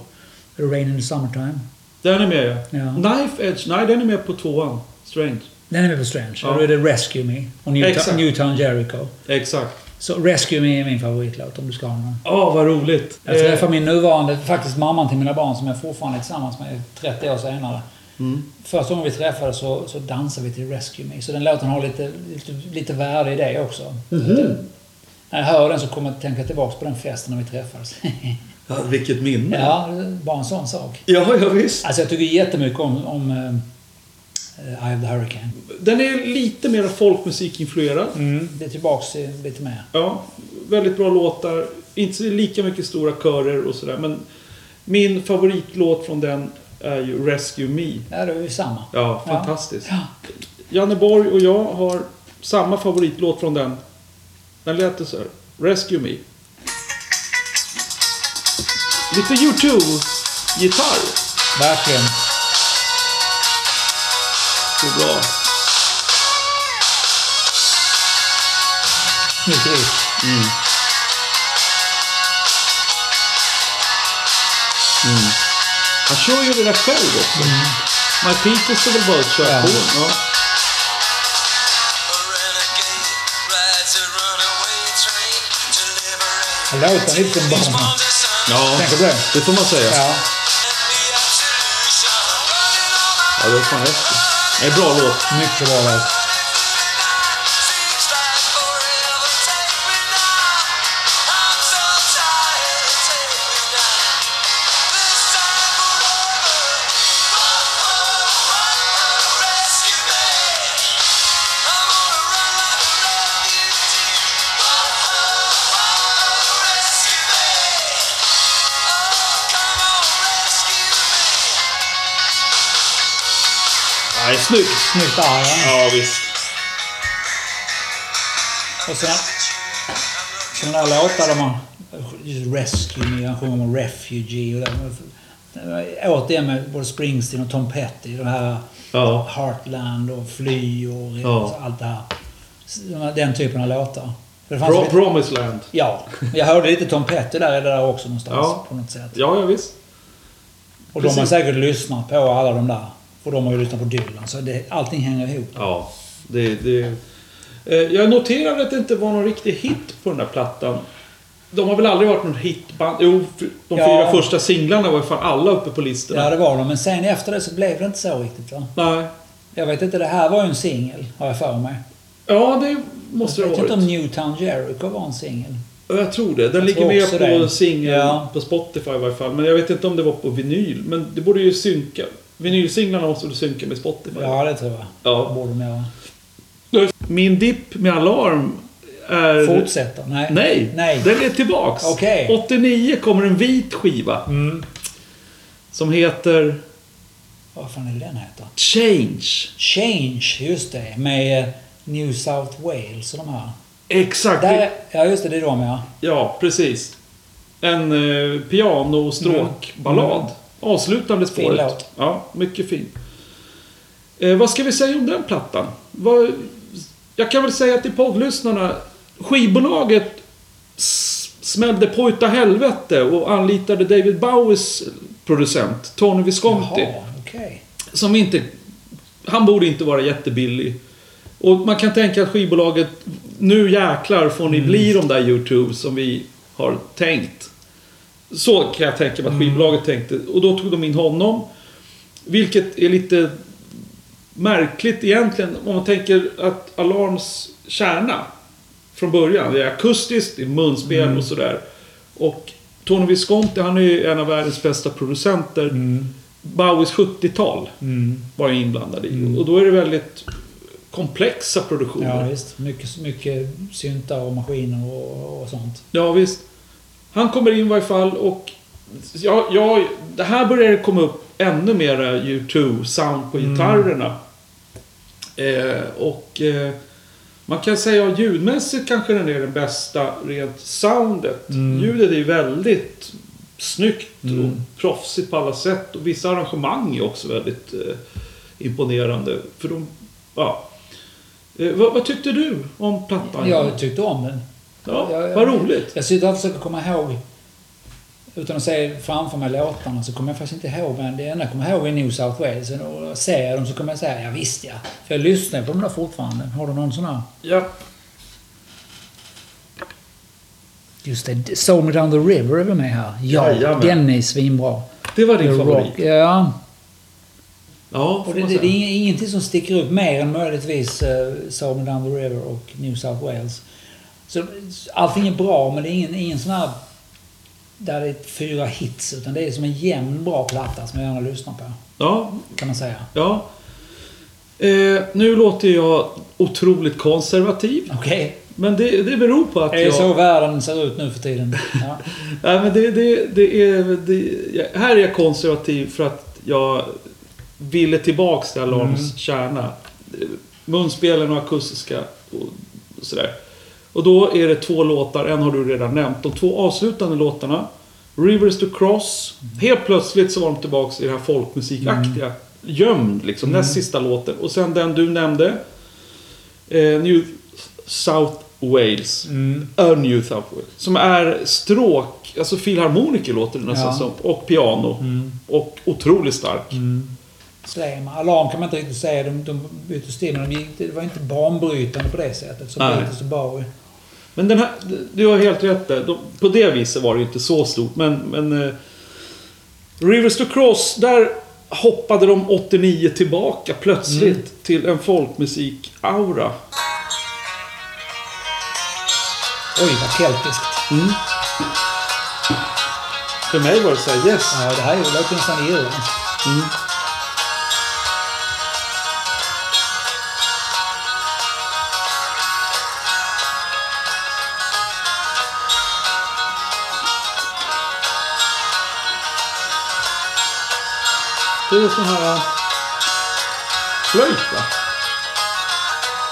Rain in the Summertime. Den är med ja. Ja. Knife Edge, nej den är med på tvåan. Strange. Den är med på Strange. Ja. Då är det Rescue Me och Newtown. Newtown Jericho. Exakt. Så Rescue Me är min favoritlåt om du ska ha någon. Åh, vad roligt. Jag Eh, träffade min nuvarande, faktiskt mamman till mina barn som jag fortfarande är tillsammans med 30 år senare. Mm. Första gången vi träffades så, så dansade vi till Rescue Me. Så den låten har lite, lite, lite värde i det också. Mhm. När jag hör den så kommer jag att tänka tillbaka på den festen när vi träffades. ja, vilket minne. ja, bara en sån sak. ja, ja visst. Alltså jag tycker jättemycket om, om uh, Eye of the Hurricane. Den är lite mer folkmusikinfluerad. Det är tillbaks till lite mer. Ja, väldigt bra låtar. Inte lika mycket stora körer och sådär. Men min favoritlåt från den är ju Rescue Me. Ja, det är ju samma. Ja, fantastiskt. Ja. Janne Borg och jag har samma favoritlåt från den. Den lät det så här. Rescue Me. Lite U2-gitarr. Verkligen. Så bra. Snyggt riff. Han kör ju det där själv också. Mike Peters ska väl bara köra Ja. på. Ja. Det låter lite Bonham. ja, Tänker du det? det får man säga. Ja. Ja, det var fan häftigt. Det är en bra låt. Mycket bra låt. Snyggt. Snyggt där ja. Ja, visst. Och sen... Sådana där låtar har... just Rescue Me, han sjunger om Refugee och det. Återigen med både Springsteen och Tom Petty. De här Ja. Heartland och Fly och Ja. allt det här. Den typen av låtar. Pro Promised Land. Ja, jag hörde lite Tom Petty där, det där också någonstans Ja. på något sätt. Ja, ja visst. Och de har precis. säkert lyssnat på alla de där. Och de har ju lyssnat på Dylan. Så det, allting hänger ihop. Ja, det... det eh, jag noterade att det inte var någon riktig hit på den där plattan. De har väl aldrig varit någon hitband? Jo, de Ja. fyra första singlarna var ju fan alla uppe på listorna. Ja, det var de. Men sen efter det så blev det inte så riktigt va? Nej. Jag vet inte, det här var ju en singel, har jag för mig. Ja, det måste jag det vet ha inte om varit. Newtown Jericho var en singel. Ja, Jag tror det. Den Jag ligger med på singel Ja. på Spotify i varje fall. Men jag vet inte om det var på vinyl. Men det borde ju synka. Vinylsinglarna måste du synka med Spotify. Ja, det tror jag. Ja. Borde de göra. Min dipp med alarm är... Fortsätter? Nej. Nej, Nej. den är tillbaks. Okej. 89 kommer en vit skiva. Mm. Som heter Vad fan är det den heter? Change. Change, just det. Med eh, New South Wales och de här. Exakt. Där, ja, just det. Det är de ja. Ja, precis. En eh, pianostråkballad. Mm. Avslutande Fin spåret. låt. Ja, mycket fin. Eh, vad ska vi säga om den plattan? Vad, jag kan väl säga till poddlyssnarna. Skivbolaget smällde på utav helvete och anlitade David Bowies producent, Tony Visconti. Jaha, okej. Som inte... Han borde inte vara jättebillig. Och man kan tänka att skivbolaget... Nu jäklar får ni bli de där YouTube som vi har tänkt. Så kan jag tänka mig att skivbolaget tänkte. Och då tog de in honom. Vilket är lite märkligt egentligen. Om man tänker att Alarms kärna från början. Det är akustiskt, det är munspel och sådär. Och Tony Visconti, han är ju en av världens bästa producenter. Bowies 70-tal Mm. var jag inblandad i. Och då är det väldigt komplexa Ja, produktioner. visst. Mycket, mycket syntar och maskiner och, och sånt. Ja, visst. Han kommer in i varje fall och... Ja, ja, det här börjar komma upp ännu mera U2-sound på gitarrerna. Eh, och eh, man kan säga att ljudmässigt kanske den är den bästa rent soundet. Mm. Ljudet är väldigt snyggt Mm. och proffsigt på alla sätt. Och vissa arrangemang är också väldigt eh, imponerande. För de, ja. Eh, vad, vad tyckte du om plattan? Jag tyckte om den. Ja, vad roligt. Jag sitter och försöker komma ihåg. Utan att se framför mig låtarna så kommer jag faktiskt inte ihåg. Men det enda jag kommer ihåg är New South Wales. Och ser jag dem så kommer jag säga ja visst ja. För jag lyssnar på dem där fortfarande. Har du någon sån här? Ja. Just det. Soul Me Down the River är väl med här? Ja, Jajamän. den är svinbra. Det var din The favorit. Rock. Ja. Ja, Och det, det, det är ing- ingenting som sticker upp mer än möjligtvis uh, Soul Me Down the River och New South Wales. Så allting är bra men det är ingen, ingen sån här... Där det är fyra hits. Utan det är som en jämn bra platta som jag gärna lyssnar på. Ja, Kan man säga. ja. Eh, nu låter jag otroligt konservativ. Okej. Men det, det beror på att Det är jag... så världen ser ut nu för tiden. Ja. Nej, men det, det, det är... Det, jag, här är jag konservativ för att jag ville tillbaks till Alarms Mm. kärna. Munspelen och akustiska och sådär. Och då är det två låtar, en har du redan nämnt. De två avslutande låtarna. Rivers to Cross. Helt plötsligt så var de tillbaks i det här folkmusikaktiga. Gömd liksom, näst sista låten. Och sen den du nämnde. Eh, New South Wales. Mm. A New South Wales. Som är stråk, alltså filharmoniker låter det nästan Ja. som. Och piano. Mm. Och otroligt stark. Mm. Slame. Alarm kan man inte riktigt säga. De, de bytte stil, men de gick, det var inte banbrytande på det sättet. Som. Beatles och Bowie. Men den här, du har helt rätt där. De, på det viset var det inte så stort. Men, men eh, Rivers to Cross, där hoppade de 89 tillbaka plötsligt Mm. till en folkmusik-aura. Oj, vad keltiskt. För mig var det så här, yes. Ja, det här är ju nästan irländskt. Mm. Det är sån här äh, flöjt va?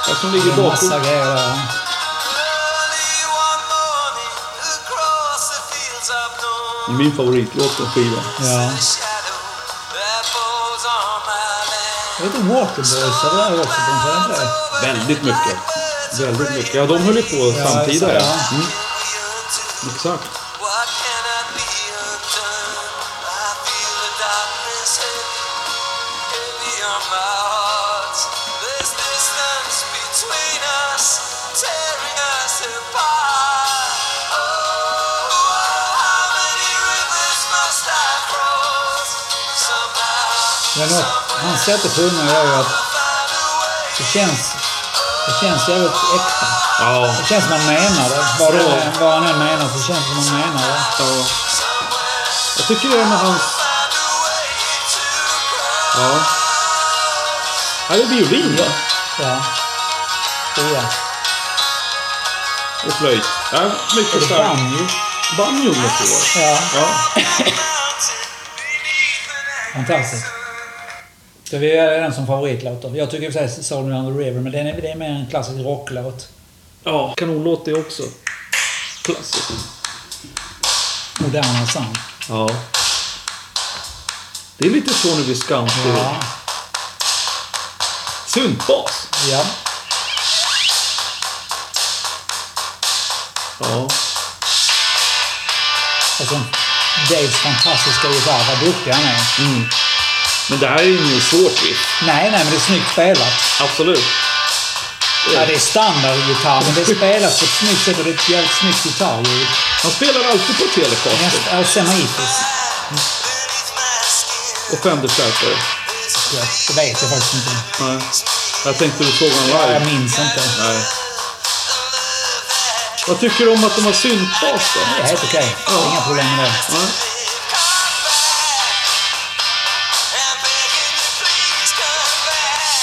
Ja, som ligger Det är en bakom. massa grejer där. Det är min favoritlåt på skivan. Ja. Jag vet inte, Waterboys är det där också på sätt, inte det? Väldigt mycket. Väldigt mycket. Ja, de höll ju på Ja, samtida. ja. Mm, exakt. Somehow, Men något, hans sätt att sjunga gör ju att det känns... Det känns jävligt äkta. Ja. Det känns som man menar det. Vad, Ja. det, vad han än menar så känns det som man menar det. ja. Jag tycker det är med hans... Ja. Här är violin va? Ja. Det är Och flöjt. Ja, mycket det. starkt. Banjo. Banjo måste det vara. Ja. Ja. Fantastiskt. Så vi är den som favoritlåt då. Jag tycker i och för sig Soul Down the River, men den är, det är mer en klassisk rocklåt. ja. Kanonlåt det också. Klassiskt. Modernare sound. Ja. Det är lite Tony Visconti. Ja. Syntbas. ja. Ja. Och sen Daves fantastiska gitarr. Vad duktig han är. Mm. Men det här är ju inget svårt riff. Nej, nej, men det är snyggt spelat. Absolut. Ja, det är standardgitarr, men det spelas på ett snyggt sätt och det är ett jävligt snyggt gitarrljud. Han spelar alltid på Telecaster. Nästa är Semaitis. Och Fender-stärkare. Ja, Det vet jag faktiskt inte. Nej. Jag tänkte du såg honom Ja, jag live. minns inte. Nej. Vad tycker du om att de har syntbas då? Det är helt okej. Ja. Inga problem med det. Nej.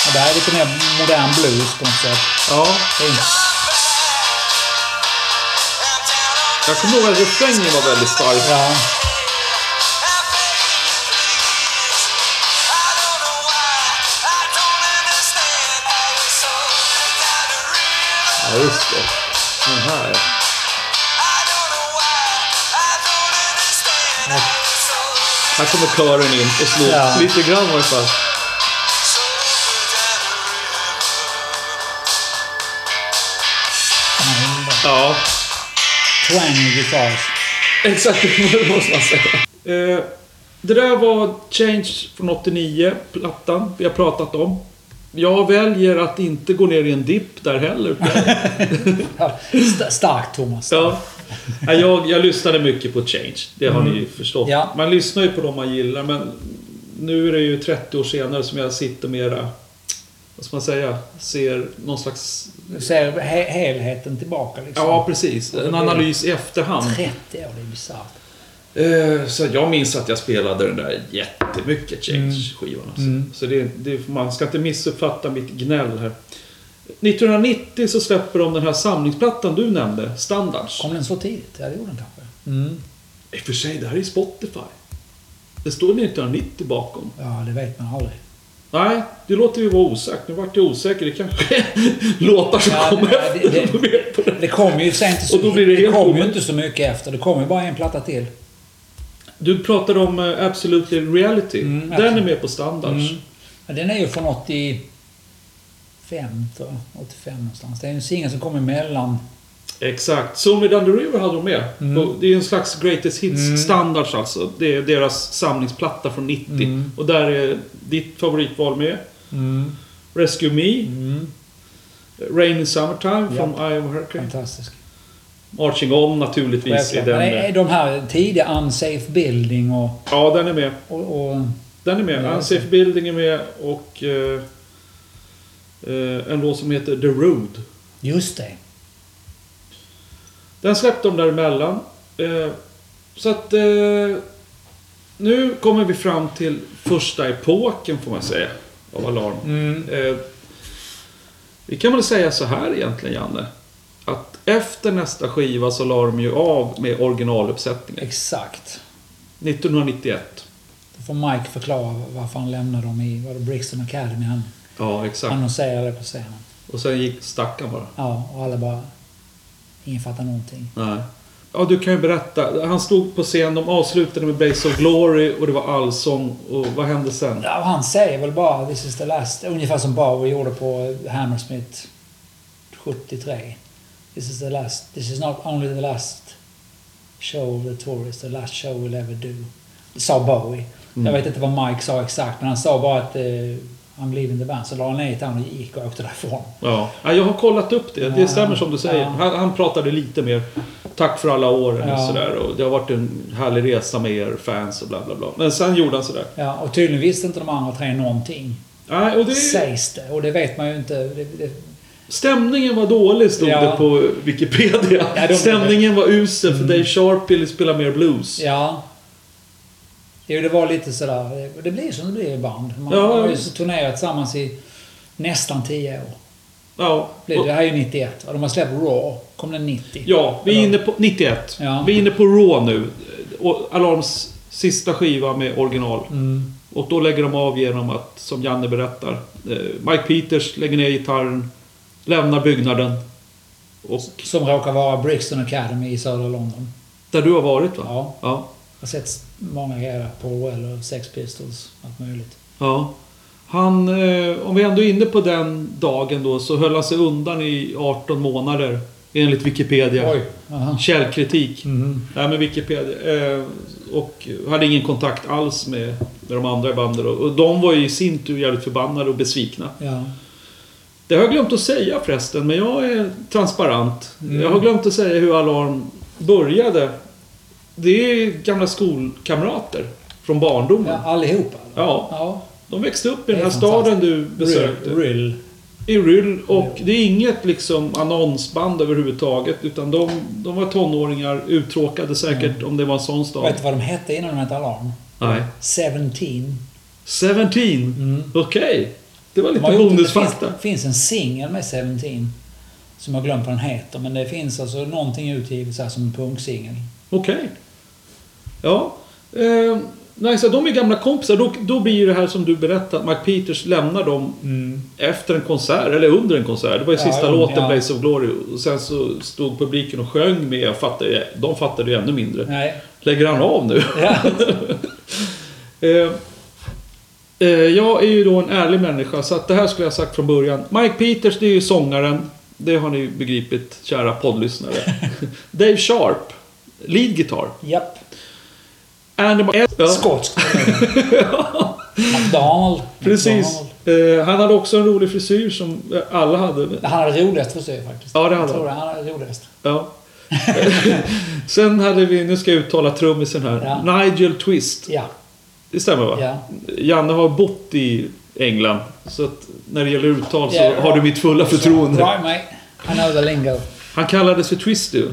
Och det här är lite mer modern blues på något sätt. Ja. Inte... Jag kommer ihåg att refrängen var väldigt stark. Ja. Ja, just det. Den här. Här kommer kören in och slår Ja. lite grann i alla fall. Ja, Twangy guitars. exakt. Det måste man säga. Eh, det där var Change från 89, plattan vi har pratat om. Jag väljer att inte gå ner i en dipp där heller. Starkt, Thomas. Ja. Jag, jag lyssnade mycket på Change. Det har ni ju förstått. Ja. Man lyssnar ju på dem man gillar, men nu är det ju 30 år senare som jag sitter mera... Vad ska man säga? Ser någon slags... Du ser he- helheten tillbaka liksom. Ja, precis. En analys i efterhand. 30 år, det är bisarrt. Eh, Så jag minns att jag spelade den där jättemycket Change-skivan. Alltså. Mm. Så det, det, man ska inte missuppfatta mitt gnäll här. 1990 så släpper de den här samlingsplattan du nämnde, Standards. Kom den så tidigt? Ja, det gjorde den kanske. Mm. I och för sig, det här är Spotify. Det står 1990 bakom. Ja, det vet man aldrig. Nej, det låter ju vara osagt. Nu vart jag osäker. Det kanske låtar som Ja, kommer efter. det- på det. Det kom ju sen inte så, Och då blir det det helt kom ju inte så mycket efter. Det kom ju bara en platta till. Du pratade om uh, Absolutely Reality. Mm, Den absolut. är med på Standards. Mm. Men den är ju från 85, tror jag. 85 någonstans. Det är en singel som kom emellan. Exakt. So Me Down the River hade de med. Mm. Det är en slags Greatest Hits Mm. Alltså. Det är deras samlingsplatta från 90. Mm. Och där är ditt favoritval med. Mm. Rescue Me. Mm. Rain in Summertime Ja. från Iowa Hurricane. Fantastisk. Marching On naturligtvis är Självklart. den Men med. de här tidiga Unsafe Building och... Ja, den är med. och, och Den är med. Ja, Unsafe Building är med och eh, eh, en låt som heter The Road. just det. Den släppte de däremellan. Eh, så att eh, nu kommer vi fram till första epoken får man säga av Alarm. Mm. Eh, vi kan väl säga så här egentligen Janne. Att efter nästa skiva så la de ju av med originaluppsättningen. Exakt. 1991. Då får Mike förklara varför han lämnade dem i var det Brixton Academy. Han Ja, exakt. annonserade på scenen. Och sen gick stackaren bara. Ja, och alla bara... Ingen fattar någonting. Nej. Ja, du kan ju berätta. Han stod på scen, de avslutade med Blaze of Glory och det var allsång. Och vad hände sen? Ja, han säger väl bara this is the last. Ungefär som Bowie gjorde på Hammersmith 73. This is the last. This is not only the last show of the tour, it's the last show we'll ever do. Sa Bowie. Mm. Jag vet inte vad Mike sa exakt, men han sa bara att eh, I'm leaving the band. Så la han ner gitarren och gick och åkte därifrån. Ja. ja, jag har kollat upp det. Det stämmer som du säger. ja. Han, han pratade lite mer. Tack för alla åren och Ja. sådär. Och det har varit en härlig resa med er fans och bla bla bla. Men sen gjorde han sådär. Ja, och tydligen visste inte de andra tre någonting. Nej, och det... Sägs det. Och det vet man ju inte. Det, det, Stämningen var dålig stod Ja. det på Wikipedia. Ja, de- Stämningen var usel för Dave Sharp ville spela mer blues. Ja. Jo, det var lite sådär. Det blir som det blir i band. Man Ja. har ju turnerat tillsammans i nästan 10 år. Ja, Blir Det här är ju 91 och de har släppt Raw. Kom den 90? ja vi är inne på 91. Ja. Vi är inne på Raw nu. Och Alarms sista skiva med original. Mm. Och då lägger de av genom att, som Janne berättar, eh, Mike Peters lägger ner gitarren, lämnar byggnaden. Och Som råkar vara Brixton Academy i södra London. där du har varit va? Ja. Ja. Jag har sett många grejer. Paul Weller, Sex Pistols, allt möjligt. ja. Han, eh, om vi ändå är inne på den dagen då, så höll han sig undan i 18 månader. Enligt Wikipedia. Oj. Aha. Källkritik. Mhm. Nej men Wikipedia. Eh, och hade ingen kontakt alls med, med de andra i bandet. Och de var ju i sin tur jävligt förbannade och besvikna. Ja. Det har jag glömt att säga förresten, men jag är transparent. Mm. Jag har glömt att säga hur Alarm började. Det är gamla skolkamrater från barndomen. ja allihopa? Ja. ja. De växte upp i den här staden du besökte. Rill. I Ryll. Och det är inget liksom annonsband överhuvudtaget. Utan de, de var tonåringar, uttråkade säkert om det var en sån stad. Vet du vad de hette innan de hette Alarm? Nej. Seventeen. 17. Mm. Okej. Det var lite bonusfakta. Det finns, finns en singel med Seventeen. Som jag glömt vad den heter. Men det finns alltså någonting utgivet så här som en punksingel. Okej. Ja. Eh, så de är gamla kompisar. Då, då blir ju det här som du berättade. Mike Peters lämnar dem efter en konsert, eller under en konsert. Det var ju sista ja, låten, ja. Blaze of Glory. Och sen så stod publiken och sjöng med. Jag fattade, de fattade ju ännu mindre. Nej. Lägger han av nu? Ja. Eh, eh, jag är ju då en ärlig människa, så att det här skulle jag ha sagt från början. Mike Peters, det är ju sångaren. Det har ni begripit, kära poddlyssnare. Dave Sharp, lead guitar. Japp. Andy Ma- ja, Skotskt. McDonald. Precis. McDonald. Eh, han hade också en rolig frisyr som eh, alla hade. Han hade roligast frisyr faktiskt. Ja, det hade jag tror det. han. Hade roligast. Ja. Sen hade vi, nu ska jag uttala trummisen här, Ja. Nigel Twist. Ja. Det stämmer va? Ja. Janne har bott i England. Så att när det gäller uttal så Yeah, har du mitt fulla förtroende. Right mate. I know the lingo. Han kallades för Twistu.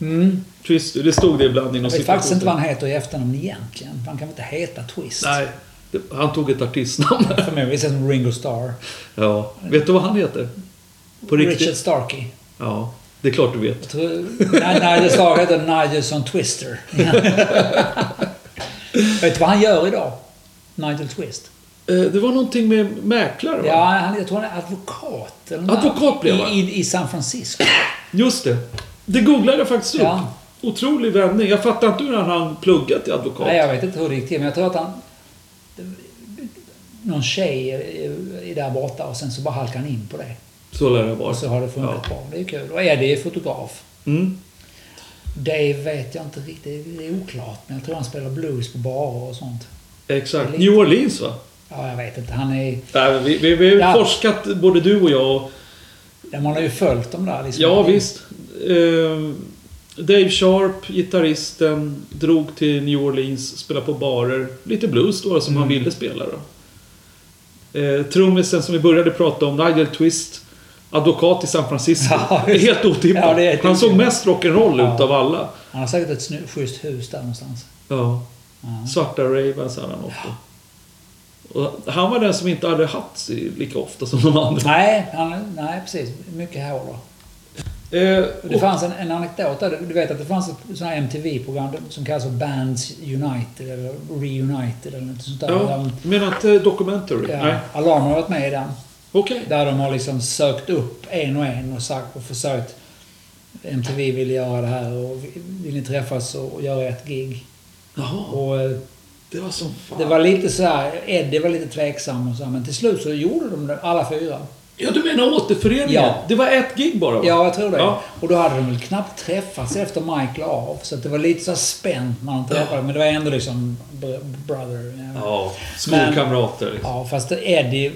Mm. Twistu, det stod det ibland inom Jag vet faktiskt inte vad han heter i efternamn egentligen. Han kan väl inte heta Twist? Nej, det- han tog ett artistnamn. Förmodligen som Ringo Starr. Ja. Vet du vad han heter? På riktigt? Richard Starkey. Ja, det är klart du vet. Nigel Starr heter Nigelson Twister. vet du vad han gör idag? Nigel Twist. Eh, Det var någonting med mäklare va? Ja, han, jag tror han är advokat. Eller. Advokat blev han? I, I San Francisco. Just det. Det googlade jag faktiskt upp. Ja. Otrolig vändning. Jag fattar inte hur han hann plugga till advokat. Nej, jag vet inte hur det gick till, men jag tror att han... Någon tjej är- är där borta och sen så bara halkar han in på det. Så lär det vara. Och så har det funkat Ja. bra. Det är kul. Och Eddie är fotograf. Mm. Dave vet jag inte riktigt. Det är oklart. Men jag tror han spelar blues på barer och sånt. Exakt. Lite. New Orleans va? Ja, jag vet inte. Han är... Nej, vi, vi, vi har Ja. forskat, både du och jag. och- Ja, man har ju följt dem där. Liksom. Ja, visst. Eh, Dave Sharp, gitarristen, drog till New Orleans, spelade på barer. Lite blues då, som han Mm. ville spela då. Eh, trummisen som vi började prata om, Nigel Twist. Advokat i San Francisco. Ja, det är helt otippat. Ja, är han såg mest rock'n'roll Ja. utav alla. Han har säkert ett schysst hus där någonstans. Ja. Ja. Svarta Ravens hade han ofta. Och han var den som inte hade hatt lika ofta som de andra. Nej, han, nej, precis. Mycket hår då. Eh, Det fanns en, en anekdot där. Du vet att det fanns ett sånt här MTV-program som kallas för Bands United eller Reunited eller något sånt där. ja, de- menar inte documentary? ja, Nej. Alarm har varit med i den. Okej. Där de har liksom sökt upp en och en och sagt och försökt. MTV vill göra det här och vill ni träffas och göra ett gig? Jaha, Och eh, det var som fan. det var lite så här, Eddie var lite tveksam och så här, men till slut så gjorde de det, alla fyra. Ja, du menar återföreningen? Ja. Det var ett gig bara va? Ja, jag tror det. Ja. Och då hade de väl knappt träffats efter Mike la av. Så att det var lite så spänt när de träffades. Men det var ändå liksom br- brother. Ja. Ja, skolkamrater liksom. Ja, fast Eddie,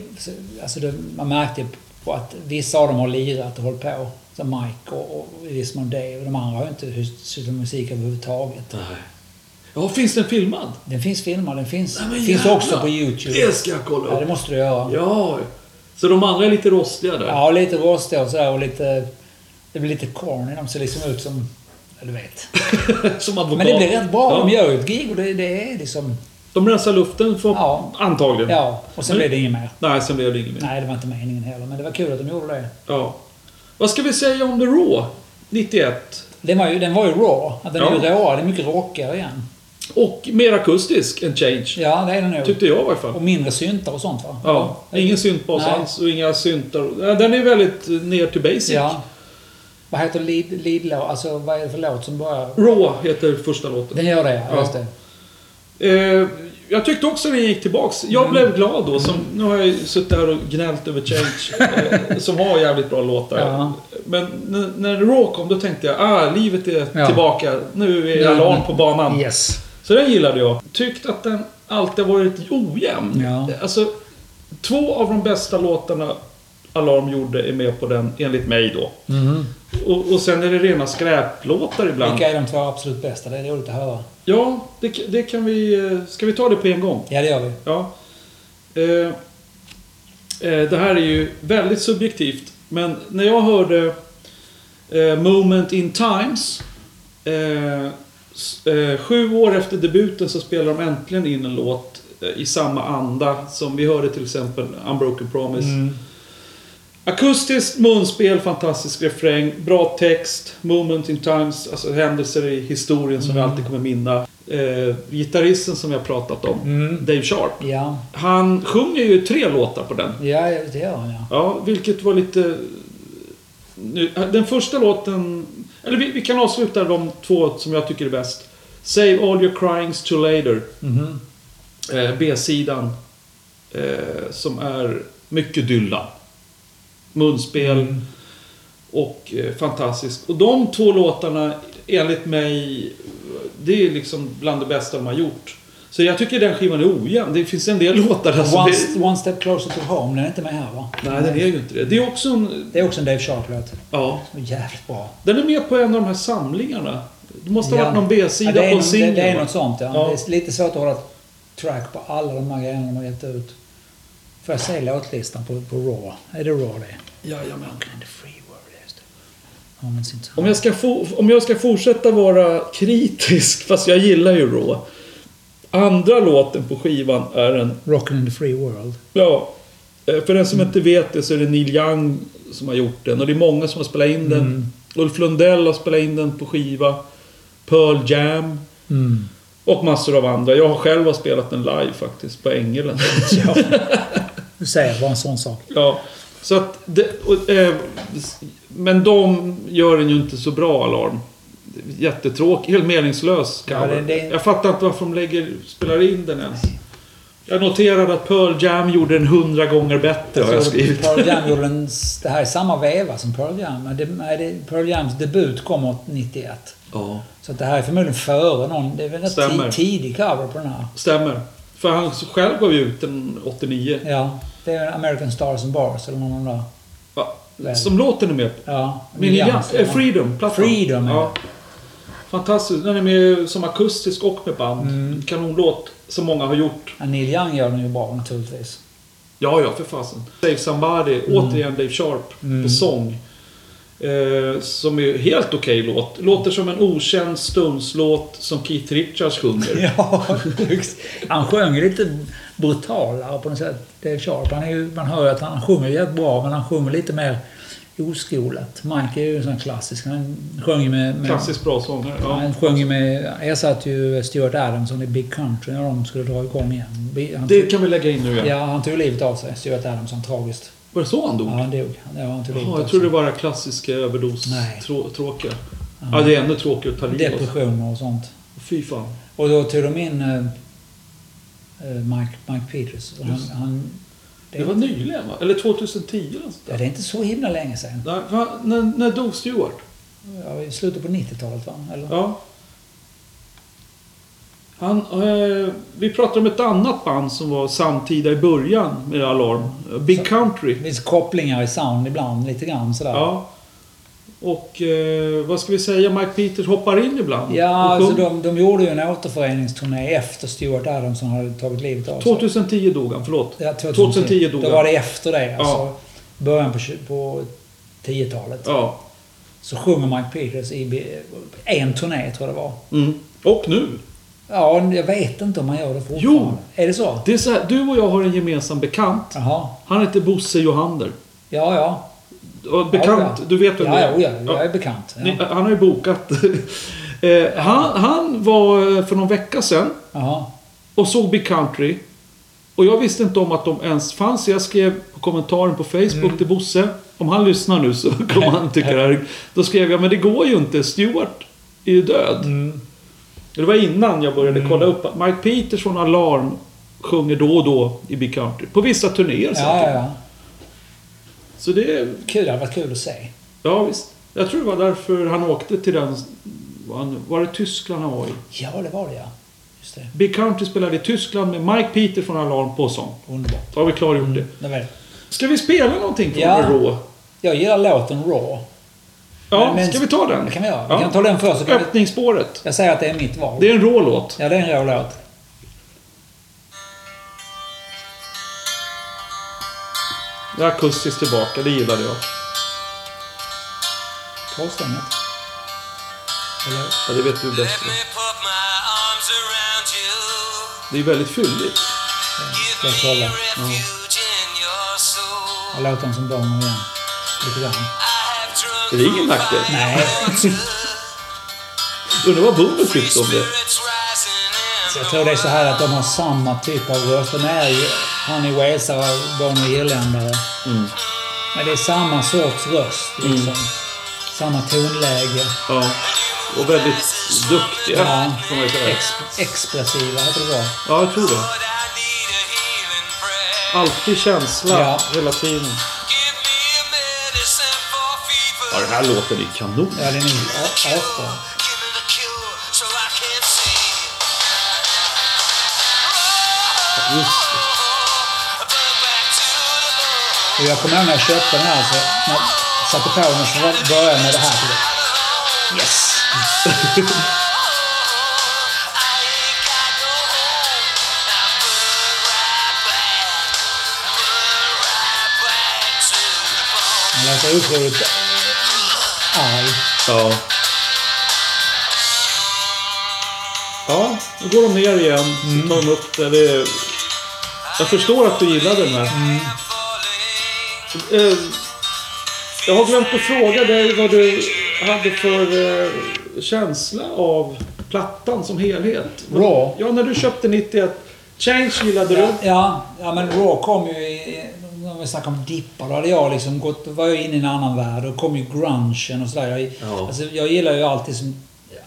alltså det, man märkte på att vissa av dem har lirat och hållit på. Som Mike och, och i viss mån Dave. De andra har ju inte sysslat med musik överhuvudtaget. Nej. Ja, finns den filmad? Den finns filmad, den finns, Nej, finns också på YouTube. Det ska jag kolla Ja, det upp. måste du göra. Ja, Så de andra är lite rostiga där? Ja, lite rostiga och sådär och lite... Det blir lite corny. De ser liksom ut som... Ja, du vet. Som advokat. Men det blir rätt bra. Ja. De gör ju ett gig och det, det är liksom... De rensar luften för, Ja. antagligen. Ja, och sen Men- blir det inget mer. Nej, sen blev det inget mer. Nej, det var inte meningen heller. Men det var kul att de gjorde det. Ja. Vad ska vi säga om The Raw? 91. Den var ju, den var ju raw. Att den Ja. är ju råare. Det är mycket rockigare igen. Och mer akustisk än Change. Ja, det är den nog. Tyckte jag i alla fall. Och mindre syntar och sånt va? Ja, ingen syntbas alls och inga syntar. Den är väldigt ner till basic. Ja. Vad heter lead, lead låt? Alltså vad är det för låt som börjar? Raw heter första låten. Den gör det, Ja. just det. Eh, jag tyckte också den gick tillbaks. Jag Mm. blev glad då. Som, nu har jag suttit här och gnällt över Change. eh, som har jävligt bra låtar. Ja. Men när, när Raw kom då tänkte jag ah, livet är Ja. tillbaka. Nu är. Alarm på banan. Yes. Så den gillade jag. Tyckt att den alltid varit ojämn. Ja. Alltså, två av de bästa låtarna Alarm gjorde är med på den, enligt mig då. Mhm. Och, och sen är det rena skräplåtar ibland. Vilka är de två absolut bästa? Det är roligt att höra. Ja, det, det kan vi... eh, Ska vi ta det på en gång? Ja, det gör vi. Ja. Eh, eh, det här är ju väldigt subjektivt. Men när jag hörde eh, Moment in Times. Eh, sju år efter debuten så spelar de äntligen in en låt eh, i samma anda som vi hörde till exempel Unbroken Promise. Mm. Akustiskt munspel, fantastisk refräng, bra text, moment in times, alltså händelser i historien som vi alltid kommer minna. Eh, gitarristen som vi har pratat om, Mm. Dave Sharp. Ja. Han sjunger ju tre låtar på den. ja, det gör han ja. Ja, vilket var lite... Den första låten... Eller vi, vi kan avsluta de två som jag tycker är bäst. Save all your cryings to later. Mhm. Eh, B-sidan. Eh, som är mycket Dylan. Munspel. Mm. Och eh, fantastiskt. Och de två låtarna, enligt mig, det är liksom bland det bästa de har gjort. Så jag tycker den skivan är ojämn. Det finns en del låtar där One, är... one Step Closer to Home, den är inte med här va? Nej, den är ju inte det. Det är också en... Det är också en Dave Sharp-låt. Ja. Är Jävligt bra. Den är med på en av de här samlingarna. Det måste ha Ja. varit någon B-sida Ja, det, på en nog- det, singel. det är något sånt ja. Ja. Det är lite svårt att hålla track på alla de här grejerna de har gett ut. Får jag se låtlistan på, på Raw? Är det Raw det? Jajamän. Det. In time. Om jag, ska få, om jag ska fortsätta vara kritisk, fast jag gillar ju Raw. Andra låten på skivan är en... Rockin' in the free world. Ja, eh, för den som inte vet det så är det Neil Young som har gjort den. Och det är många som har spelat in den. Mm. Ulf Lundell har spelat in den på skiva. Pearl Jam. Mm. Och massor av andra. Jag har själv har spelat den live faktiskt, på Ängelen. Ja. Du säger bara en sån sak. Ja, så att... Det, och, eh, men de gör den ju inte så bra, Alarm. Jättetråkig, helt meningslös Ja, cover. det- det- Jag fattar inte varför de lägger, spelar in den ens. Jag noterade att Pearl Jam gjorde den hundra gånger bättre, har jag Så skrivit. Pearl Jam gjorde en, det här är samma veva som Pearl Jam. Men det, nej, det, Pearl Jams debut kom 91. Ja, Så att det här är förmodligen före någon. Det är väl en tidig cover på den här. stämmer. För han själv gav ju ut den 89. Ja. Det är American Stars and Bars eller någon av de där. Ja, som låten är med på. Ja. Min ja, eh, Freedom, plattan. Freedom, ja. ja. Fantastisk. Den är med som akustisk och med band. Mm. Kanonlåt som många har gjort. Ja, Neil Young gör den ju bra naturligtvis. Ja, ja, för fasen. Save Somebody, återigen Dave Sharp Mm. på sång. Eh, som är helt okej låt. Låter som en okänd Stones-låt som Keith Richards sjunger. Ja, han sjöng lite brutalare på något sätt. Dave Sharp. Han är ju, man hör att han sjunger jävligt bra, men han sjunger lite mer oskolat. Mike är ju en sån klassisk. Han sjöng ju med... med Klassiskt bra sångare. Ja. Han sjöng ju med... Ersatte ju Stuart Adamson i Big Country när de skulle dra igång igen. Han Det kan vi lägga in nu igen. ja, han tog livet av sig, Stuart Adamson, tragiskt. Var det så han dog? Ja, han dog. Ja, han tog livet av jag trodde det var klassiska överdos. Nej. Trå, tråkiga. Ja, det är ännu tråkigare att ta livet. Depressioner och sånt. Fy fan. Och då tog de in eh, eh, Mike, Mike Peters. Han, han, Det var nyligen va? Eller 2010 eller sånt ja, det är inte så himla länge sedan. Nej, va? När, när dog Stewart? Ja, I slutet på 90-talet va? Eller? Ja. Han, eh, vi pratar om ett annat band som var samtida i början med Alarm. Big Country. Det finns kopplingar i sound ibland, lite grann sådär. Ja. Och eh, vad ska vi säga, Mike Peters hoppar in ibland. Ja, alltså de, de gjorde ju en återföreningsturné efter Stuart Adamson hade tagit livet av sig. 2010 dog han, förlåt. Ja, 2010 dog Då han. var det efter det. Alltså, Ja. Början på, på 10-talet. Ja. Så sjunger Mike Peters i en turné, tror jag det var. Mm. Och nu. Ja, jag vet inte om han gör det fortfarande. Jo. Är det så? Det är så här, du och jag har en gemensam bekant. Jaha. Han heter Bosse Johander. Ja, ja. Och bekant, ja, ja. du vet vem ja, det ja, är? ja, jag är bekant. Ni, han har ju bokat. eh, han, han var eh, för någon vecka sedan Jaha. och såg Big Country. Och jag visste inte om att de ens fanns. Jag skrev på kommentaren på Facebook Mm. till Bosse. Om han lyssnar nu så kommer han tycka det här. Då skrev jag, men det går ju inte. Stewart är ju död. Mm. Det var innan jag började kolla upp Mike Peters från Alarm sjunger då och då i Big Country. På vissa turnéer säkert. ja, ja. Så det är... Kul. Det hade varit kul att se. Ja, visst. Jag tror det var därför han åkte till den... Var, det Tyskland han var i? Ja, det var det ja. Just det. Big Country spelade i Tyskland med Mike Peter från Alarm på sång. Underbart. Då har vi klargjort det. Det det. Ska vi spela någonting från Ja. Raw? Jag gillar låten Raw. Ja, Men- ska vi ta den? Det kan vi göra. Ja. Vi kan ta den först. Öppningsspåret. Jag säger att det är mitt val. Det är en Raw-låt. Ja, det är en rå låt. Det är akustiskt tillbaka, det gillade jag. Torstänget. Eller? Ja, det vet du bättre. Det är väldigt fylligt. Give Jag your soul. Jag låter den som damer igen. Lite grann. Det är ingen nackdel. Nej. Undrar vad Bumble tyckte om det. Så jag tror det är så här att de har samma typ av röst. De är ju... Han är walesare, Bonnie irländare. Mm. Men det är samma sorts röst liksom. Samma tonläge. Ja. Och väldigt duktiga, Ja. får man säga. Ex expressiva, heter det så? Ja, jag tror det. Alltid känsla Ja. hela tiden. Ja, den här låten är kanon. Ja, den är asbra. Just Och jag kommer ihåg när jag köpte den här. Så när jag satte på den så började jag med det här. Yes! Han låter otroligt arg. Ja. Ja, då går de ner igen. Så tar de upp det. det är... Jag förstår att du gillade den här. Eh, jag har glömt att fråga dig vad du hade för eh, känsla av plattan som helhet. Raw? Ja, när du köpte 91. Change gillade du. ja, ja, men Raw kom ju i... När vi snackar om dippar, då hade jag liksom gått... Var jag inne i en annan värld. Då kom ju grungen och sådär. Jag, Ja. alltså, jag gillar ju alltid som...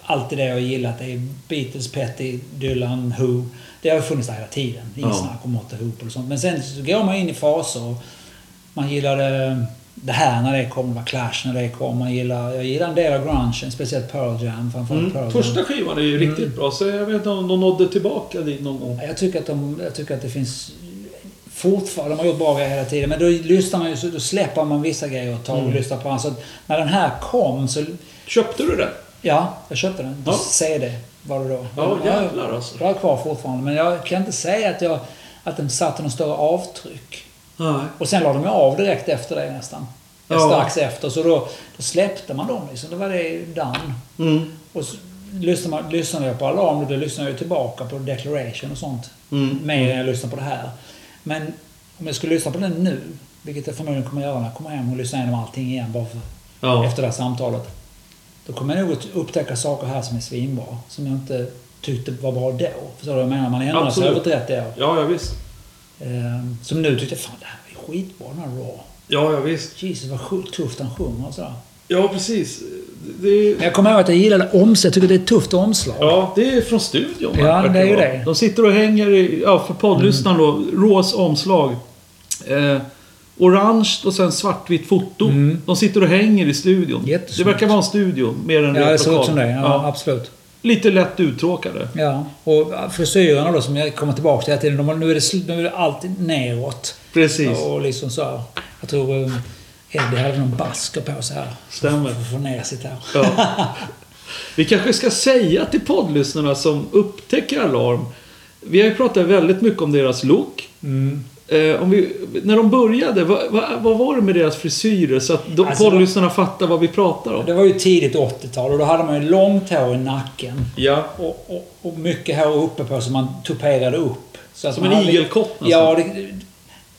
Alltid det jag gillat. Det är Beatles, Petty, Dylan, Who. Det har funnits där hela tiden. Ingen Ja. snack om åtta Who och sånt. Men sen så går man in i faser. Och man gillade det här när det kom. Det var Clash när det kom. Man gillar, jag gillar en del av grungen. Speciellt Pearl Jam. Mm. Pearl Jam. Första skivan är ju riktigt bra, så jag vet inte om de nådde tillbaka dit någon gång. Jag tycker att, de, jag tycker att det finns fortfarande, de har gjort bra grejer hela tiden, men då lyssnar man ju, då släpper man vissa grejer och tar och lyssnar på andra. Så när den här kom så, Köpte du den? ja, jag köpte den. Ja. CD var det då. Ja, jävlar alltså. Jag har kvar fortfarande, men jag kan inte säga att, jag, att den satte någon större avtryck. Nej. Och sen la de ju av direkt efter det nästan. Ja. Strax efter, så då, då släppte man dem liksom. Då var det done. Mm. Och så lyssnade, man, lyssnade jag på Alarm och då lyssnade jag tillbaka på Declaration och sånt. Mm. Mer än jag lyssnar på det här. Men om jag skulle lyssna på den nu, vilket jag förmodligen kommer göra när jag kommer hem och lyssnar igenom allting igen bara för, Ja. efter det här samtalet. Då kommer jag nog upptäcka saker här som är svinbra. Som jag inte tyckte var bra då. Förstår du vad jag menar? Man ändrar sig över 30 år. Ja, ja visst. Ehm, som nu tyckte jag, fan det här är skitbra den här Raw. Ja, ja visst. Jesus vad tufft han sjunger och sådär. Ja, precis. Det, Men jag kommer ihåg att jag gillade omslag. Jag tycker det är ett tufft omslag. ja, det är från studion. Ja, det är ju det. De sitter och hänger i, ja, för poddlyssnaren då, Rås omslag. Eh, orange och sen svartvitt foto. Mm. De sitter och hänger i studion. Det Jättesnyggt. verkar vara en studio mer än Ja, det ser ut som det. Ja, Ja. absolut. Lite lätt uttråkade. Ja, och frisyrerna då som jag kommer tillbaka till hela tiden. De, nu, är det, nu är det alltid neråt. Precis. Och liksom så här. Jag tror eh, Eddie hade någon basker på sig här. Stämmer. För att få ner sitt hår. Ja. Vi kanske ska säga till poddlyssnarna som upptäcker Alarm. Vi har ju pratat väldigt mycket om deras look. Mm. Eh, vi, när de började, vad, vad, vad var det med deras frisyrer? Så att de, Alltså, poddlyssnarna fattar vad vi pratar om. Det var ju tidigt 80-tal och då hade man ju långt hår i nacken. Ja. Och, och, och mycket hår uppe på som man tuperade upp. Så att Som en igelkott nästan. Ja, det,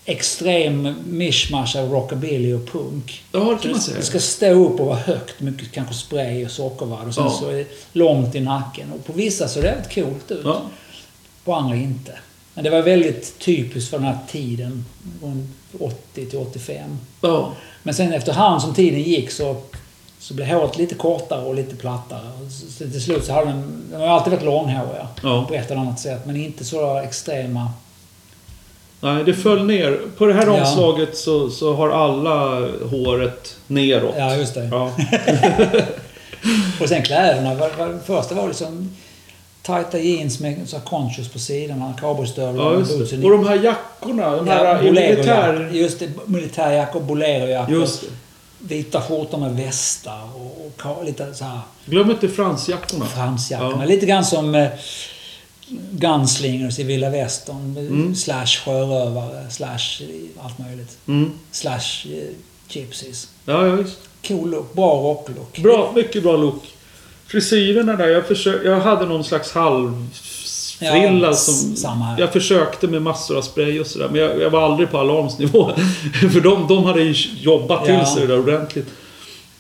extrem mishmash av rockabilly och punk. Ja, det kan man säga. det ska stå upp och vara högt. Mycket kanske spray och sockervadd. Och sen Ja. så är det långt i nacken. Och på vissa så det väldigt coolt ut. Ja. På andra inte. Men det var väldigt typiskt för den här tiden. Från 80 till 85. ja. Men sen efterhand som tiden gick så, så blev håret lite kortare och lite plattare. Så, till slut så har den... De har alltid varit långhåriga. Ja. På ett eller annat sätt. Men inte så extrema. Nej, det föll ner. På det här Ja. omslaget så, så har alla håret neråt. Ja, just det. Ja. Och sen kläderna. Första var liksom tajta jeans med så conscious på sidorna. Cowboystövlar Ja, just boots och Och de här jackorna. De här Ja, militär... Just det. Militärjackor, bolerojackor. Just det. Vita skjortor med västar och, och lite så här Glöm inte fransjackorna. fransjackorna. Ja. Lite grann som eh, Gunslingers i vilda västern. Mm. Slash sjörövare, slash allt möjligt. Mm. Slash eh, gypsies. Ja, ja, visst. Cool look. Bra rocklook. Bra, mycket bra look. Frisyrerna där, jag, försök, jag hade någon slags halvfrilla Ja, som... samma. Jag försökte med massor av spray och sådär. Men jag, jag var aldrig på alarmsnivå. För de, de hade ju jobbat till Ja. sig det där ordentligt.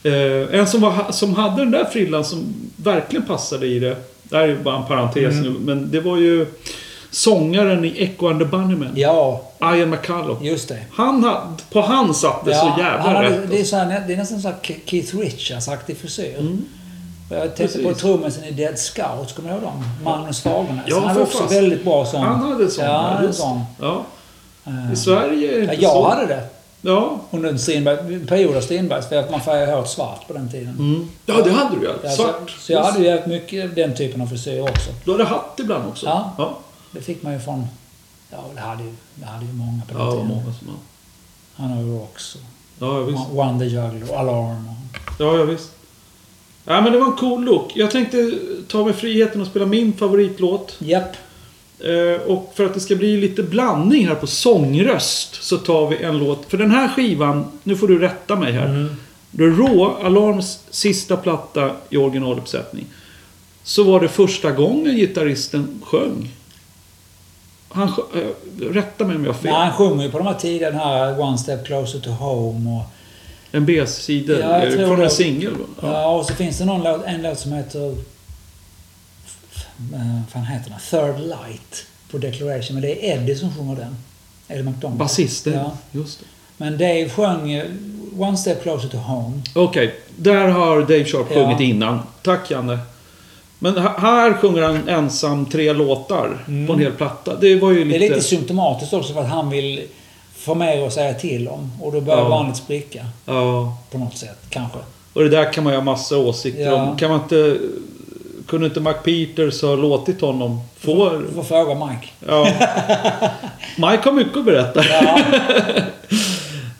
Eh, en som, var, som hade den där frillan som verkligen passade i det. Det här är bara en parentes Mm. nu. Men det var ju sångaren i Echo and the Bunnymen. Ja, Ian McCulloch. just det. Han hade, på han satt det så han jävla hade, rätt. det, är så här, det är nästan så Keith Richards-aktig frisyr. Mm. Jag tänkte på Precis. trummisen i Dead Scouts, kommer du ihåg dem? Magnus Fagernes. Ja, han hade också fast. väldigt bra sån. Han hade sån. Ja, han hade just. sån. Ja. Eh, I Sverige är det Ja, jag så. hade det. Ja. Under en Strindberg, period av Strindbergs, för att man färgade håret svart på den tiden. Mm. Ja, det hade du ja. Svart. Så, så jag hade ju jävligt mycket den typen av frisyr också. Du hade hatt ibland också? Ja. Ja, Det fick man ju från... Ja, det hade ju, det hade ju många på den ja tiden. många som. Han har ju också. Ja, visst. One the Juggler Alarm. Och, Ja, ja, visst. Ja, men det var en cool look. Jag tänkte ta mig friheten att spela min favoritlåt. japp. Eh, och för att det ska bli lite blandning här på sångröst så tar vi en låt. För den här skivan, nu får du rätta mig här. Mm. The Raw, Alarms sista platta i originaluppsättning. Så var det första gången gitarristen sjöng. Han eh, rätta mig om jag har fel. Nej, han sjunger ju på de här tiderna, den här One Step Closer to Home och... En B-sida Ja, eh, tror från det. en singel. va? Ja. och så finns det någon låt, en låt som heter... Vad fan heter den? Third Light på Declaration. Men det är Eddie som sjunger den. Eddie McDonald. Basisten. Ja. Just det. Men Dave sjöng eh, One Step Closer to Home. Okej, där har Dave Sharp Ja. sjungit innan. Tack Janne. Men här sjunger han ensam tre låtar på en hel platta. Det var ju Mm. Det lite... är lite symptomatiskt också för att han vill få mer att säga till om. Och då börjar Ja. bandet spricka. Ja. På något sätt, kanske. Och det där kan man ju ha massa åsikter Ja. om. Kan man inte... Kunde inte Mac Peters ha låtit honom få... Du får fråga Mike. Ja. Mike har mycket att berätta. Ja,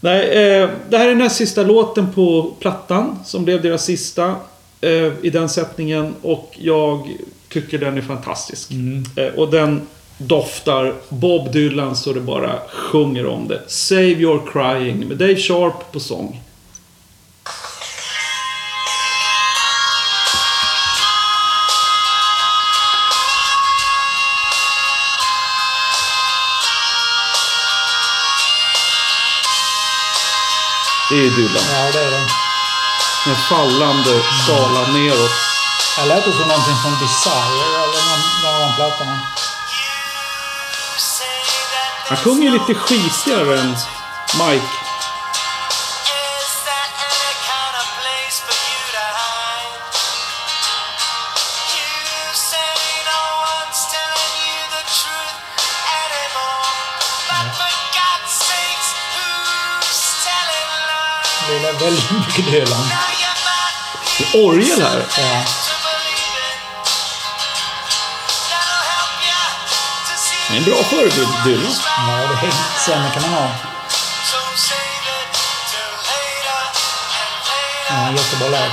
Nej, eh, det här är näst sista låten på plattan. Som blev deras sista eh, i den sättningen. Och jag tycker den är fantastisk. Mm. Eh, och den doftar Bob Dylan så det bara sjunger om det. Save Your Crying med Dave Sharp på sång. Det är Dylan. ja det är det. Med fallande skala neråt. Det låter som någonting från Desire eller någon, någon av de plattorna. Han sjunger lite skitigare än Mike. Det är väldigt mycket Dylan. Might Det är orgel här. Ja. Det är en bra förebild, Dylan. Ja, det är sämre kan man ha. Ja, jättebra låt.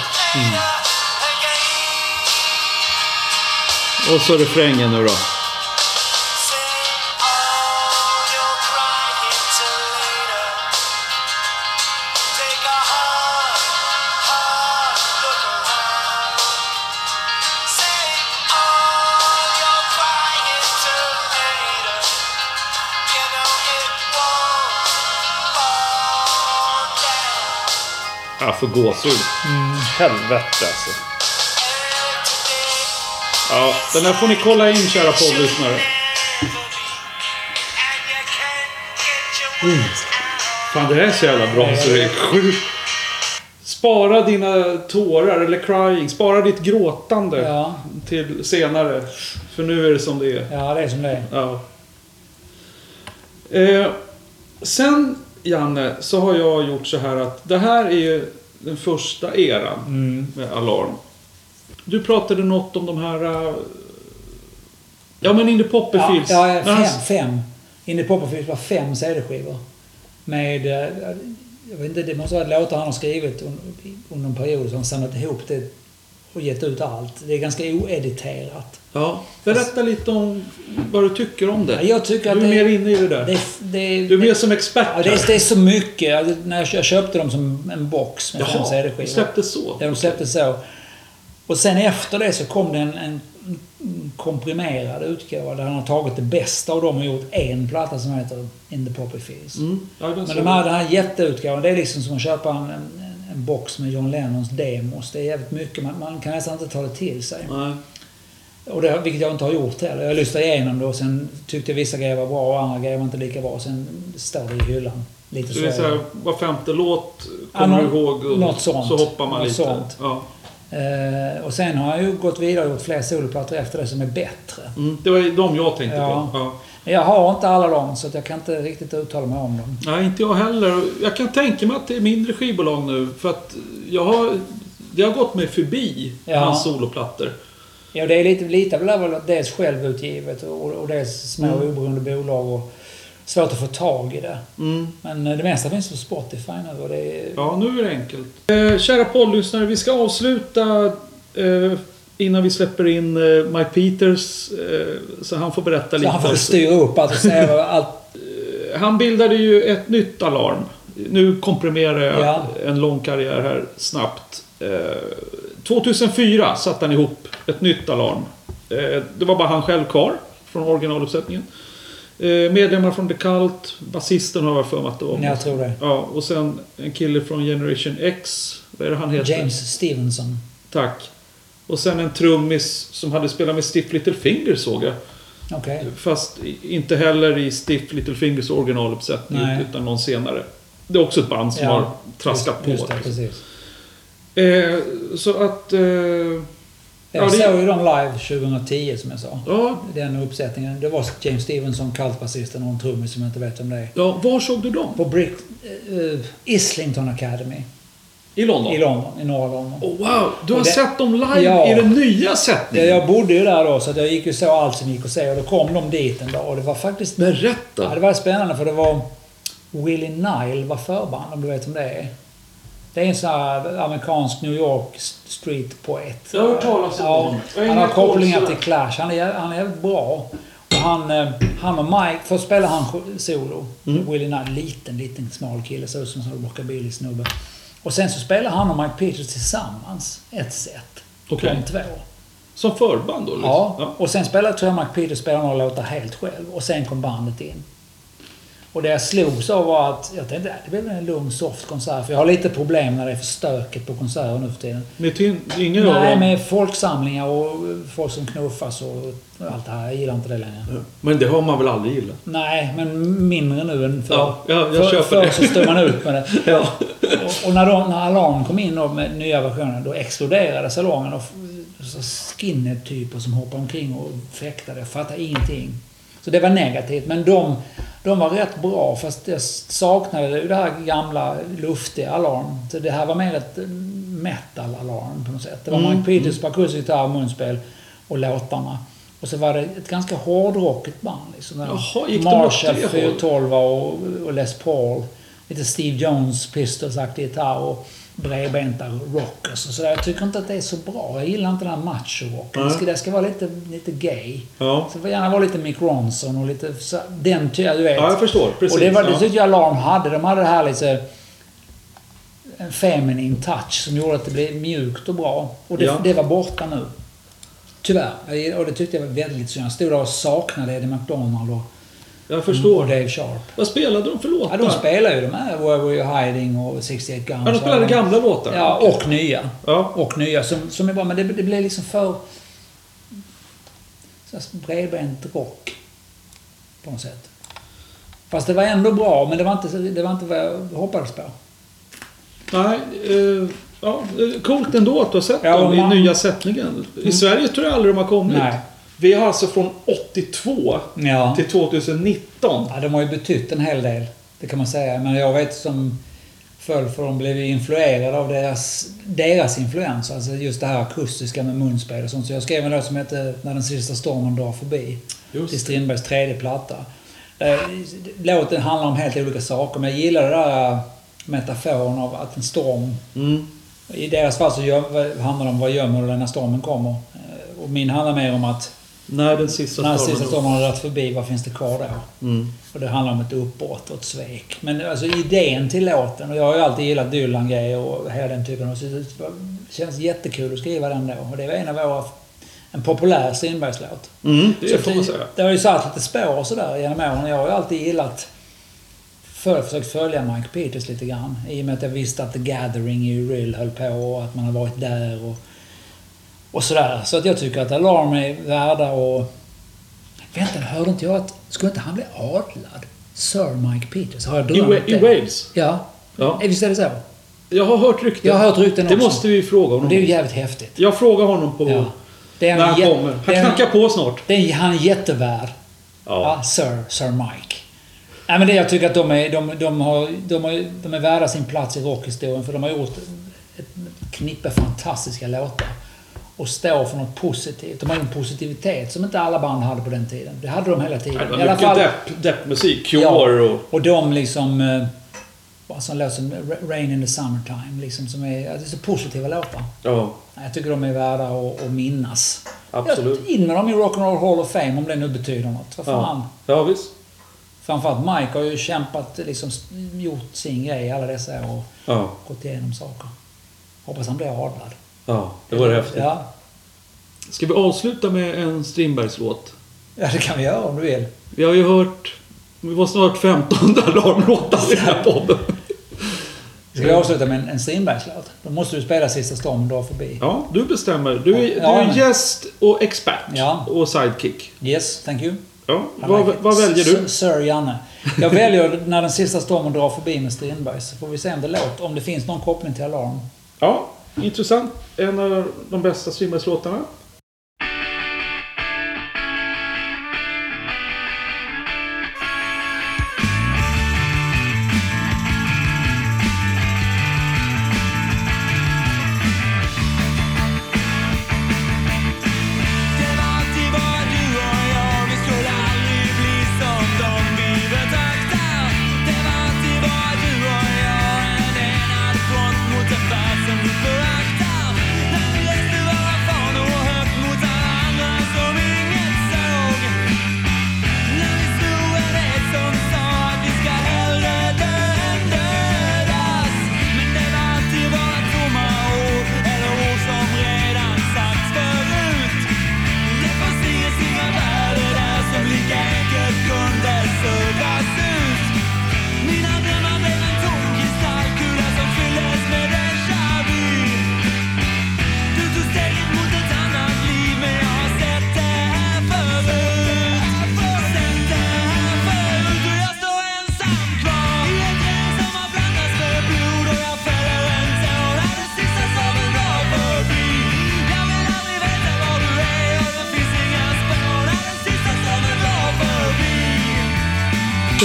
Och så refrängen nu då. Jag får gåshud. Helvete alltså. Ja, den här får ni kolla in kära poddlyssnare. Fan det här är så jävla bra så det är sjukt. Spara dina tårar eller crying. Spara ditt gråtande Ja. till senare. För nu är det som det är. Ja, det är som det är. Ja. Eh, sen Janne, så har jag gjort så här att det här är ju den första eran Mm. med Alarm. Du pratade något om de här... eh, Ja men Indie Ja, Poppy-Fields. ja, När fem. han- fem. Indie Popperfields var fem CD-skivor. Med... eh, Jag vet inte, det måste vara låtar han har skrivit un- under en period. Så han samlat ihop det och gett ut allt. Det är ganska oediterat. Ja, berätta lite om vad du tycker om det. Ja, Jag tycker att du är det, mer inne i det där. det, det, du är mer som expert Ja, det, det är så mycket. Alltså, när jag, köpte dem som en box med fem Jaha, CD-skivor. det släpptes så. Ja, de släpptes så. Och sen efter det så kom det en, en komprimerad utgåva där han har tagit det bästa av dem och gjort en platta som heter In the Poppy Fields. Mm. Ja, Men de här, den här jätteutgåvan, det är liksom som att köpa en, en, box med John Lennons demos. Det är jävligt mycket. Man, man kan nästan inte ta det till sig. Nej. Och det, vilket jag inte har gjort heller. Jag lyssnade igenom det och sen tyckte jag vissa grejer var bra och andra grejer var inte lika bra. Sen står det i hyllan. Lite Så det är så här, var femte låt Ja, kommer du nå- ihåg och något sånt. så hoppar man lite. sånt. Ja. Eh, och sen har jag ju gått vidare och gjort fler soloplattor efter det som är bättre. Mm, det var ju de jag tänkte Ja. på. Ja. Men jag har inte alla dem så jag kan inte riktigt uttala mig om dem. Nej, inte jag heller. Jag kan tänka mig att det är mindre skivbolag nu. För att jag har... Det har gått mig förbi Ja. hans soloplattor. Ja, det är lite, lite väl väl dels självutgivet och, och dels små Mm. oberoende bolag och svårt att få tag i det. Mm. Men eh, det mesta finns på Spotify nu och det är... Ja, nu är det enkelt. Eh, kära poddlyssnare, vi ska avsluta eh, innan vi släpper in eh, Mike Peters. Eh, så han får berätta Så lite. han får styra upp allt och säga allt. Han bildade ju ett nytt Alarm. Nu komprimerar jag Ja. en lång karriär här snabbt. Eh, 2004 satte han ihop ett nytt Alarm. Eh, det var bara han själv kvar från originaluppsättningen. Eh, medlemmar från The Cult, basisten har jag för mig att det var. Jag tror det. Ja, och sen en kille från Generation X. Vad är det han heter? James Stevenson. Tack. Och sen en trummis som hade spelat med Stiff Little Fingers såg jag. Okej. Fast inte heller i Stiff Little Fingers originaluppsättning Nej. utan någon senare. Det är också ett band som Ja, har traskat just, just på. det, precis. Eh, så att... Eh, Jag Ja, det- såg ju dem live 2010 som jag sa. ja, Den uppsättningen. Det var James Stevenson, Cult-basisten och en trummis som jag inte vet om det är. ja, var såg du dem? På Brick... Uh, Islington Academy. I London? I London, i norra London. Oh, wow, du har det- sett dem live Ja. i den nya Ja, sättningen? jag bodde ju där då så jag gick och såg allt som gick att se och då kom de dit en dag och det var faktiskt... Ja, Berätta! det var spännande för det var... Willie Nile var förband om du vet om det är. Det är en sån här amerikansk New York street-poet. Jag har hört talas om ja, honom. Har Han har kopplingar till Clash. Han är, han är bra. Och han, eh, han och Mike, först spelar han solo. Mm. Willie Nile, liten, liten smal kille. Ser ut som en rockabilly-snubbe. Och sen så spelar han och Mike Peters tillsammans ett set. Okej. De två. Som förband då? liksom? Ja. Och sen spelade, tror jag Mike Peters spelade några låtar helt själv. Och sen kom bandet in. Och det jag slogs av var att jag tänkte att det blir väl en lugn soft konsert. För jag har lite problem när det är för stökigt på konserter nu för tiden. Till, ingen av Nej, dem? med folksamlingar och folk som knuffas och allt det här. Jag gillar inte det längre. Men det har man väl aldrig gillat? Nej, men mindre nu än förr. Ja, ja, jag för, köper förr det. så stod man ut med det. Ja. Och, när, de, när Alarm kom in då med nya versioner, då exploderade salongen. Och skinhead-typer som hoppade omkring och fäktade. Jag fattade ingenting. Så det var negativt. Men de, de var rätt bra, fast jag saknade ju det här gamla luftiga Alarm. Så det här var mer ett metal-alarm på något sätt. Det var Mm, Mike Peters på akustisk gitarr, munspel och låtarna. Och så var det ett ganska hårdrockigt band. Liksom. Jaha, gick Marshall åt det hållet? 412 och, och Les Paul. Lite Steve Jones, Pistols-aktig gitarr. Och bredbenta rockers och sådär. Jag tycker inte att det är så bra. Jag gillar inte den här macho-rocken. Det ska, det ska vara lite, lite gay. Ja. Så det får gärna vara lite Mick Ronson och lite så, den typen, du vet. Ja, jag förstår. Precis. och det, var, det tyckte jag Alarm hade. De hade det här lite... En feminin touch som gjorde att det blev mjukt och bra. Och det, Ja. det var borta nu. Tyvärr. Och det tyckte jag var väldigt synd. Jag stod där och saknade Eddie McDonald och, Jag och förstår. Dave Sharp. Vad spelade de för låtar? Ja, de spelar ju de här Where Were You Hiding och 68 Guns. Ja, de spelade gamla låtar? Ja, och nya. Ja. Och nya som, som är bra. Men det, det blev liksom för... Bredbent rock. På något sätt. Fast det var ändå bra, men det var inte, det var inte vad jag hoppades på. Nej, eh, ja, coolt ändå att du har sett Ja, dem och i man- nya sättningen. I Sverige tror jag aldrig de har kommit. Nej. Vi har alltså från 82 Ja. till 2019. ja. De har ju betytt en hel del. Det kan man säga. Men jag vet som föll för de blev influerade av deras, deras influens. Alltså just det här akustiska med munspel och sånt. Så jag skrev en låt som hette När den sista stormen drar förbi. Just till. Strindbergs tredje platta. Eh, Låten handlar om helt olika saker, men jag gillar det där metaforen av att en storm... Mm. I deras fall så handlar det om vad gömmer du när stormen kommer. Eh, Och min handlar mer om att När den sista när stormen... sista stormen har dragit förbi, vad finns det kvar då? Mm. Och det handlar om ett uppbrott och ett svek. Men alltså idén till låten, och jag har ju alltid gillat Dylan-grejer och hela den typen av... Så det känns jättekul att skriva den då. Och det var en av våra... En populär Strindbergslåt. Mm, det Så får man det, säga. det har ju satt lite spår och sådär genom åren. Jag har ju alltid gillat... För, försökt följa Mike Peters lite grann. I och med att jag visste att The Gathering i Real höll på och att man har varit där och... Och sådär. Så att jag tycker att Alarm är värda och... Vänta, hörde inte jag att... Skulle inte han bli adlad? Sir Mike Peters? Har jag I, drömt I det? Wales. Ja. Ja. Visst är det så? Jag har hört rykten. Jag har hört rykten Det också. måste vi fråga honom det är ju jävligt häftigt. Jag frågar honom på... Ja. Det är När han kommer. det Han är en- knackar på snart. Det är han jättevärd. Ja. Sir, Sir Mike. Nej, men det, jag tycker att de är, de, de, har, de, har, de är värda sin plats i rockhistorien för de har gjort ett knippe fantastiska låtar. Och står för något positivt. De har en positivitet som inte alla band hade på den tiden. Det hade de hela tiden. Det var mycket fall, depp, deppmusik. Cure Ja. och... och de liksom... eh, som Ra- Rain in the Summertime. Liksom, som är, det är så positiva låtar. Ja, Jag tycker de är värda att, att minnas. absolut. Ja, in med dem i Rock'n'Roll Hall of Fame om det nu betyder något. Vad fan. Ja. ja, visst. Framförallt Mike har ju kämpat, liksom gjort sin grej alla dessa år och Ja, gått igenom saker. Hoppas han blir adlad. Ja det var häftigt. Ja. Ska vi avsluta med en Strindbergslåt? ja, det kan vi göra om du vill. Vi har ju hört... Vi var snart 15 alarmlåtar i den här podden. Ska vi avsluta med en, en Strindbergslåt? Då måste du spela Sista stormen drar förbi. Ja, du bestämmer. Du är, du Ja, är men- gäst och expert. Ja. Och sidekick. Yes, thank you. Ja, vad, like vad väljer du? Sir, Sir Janne. Jag väljer när den sista stormen drar förbi med Strindberg. Så får vi se om det låter. Om det finns någon koppling till Alarm. Ja, intressant. En av de bästa Strindbergslåtarna.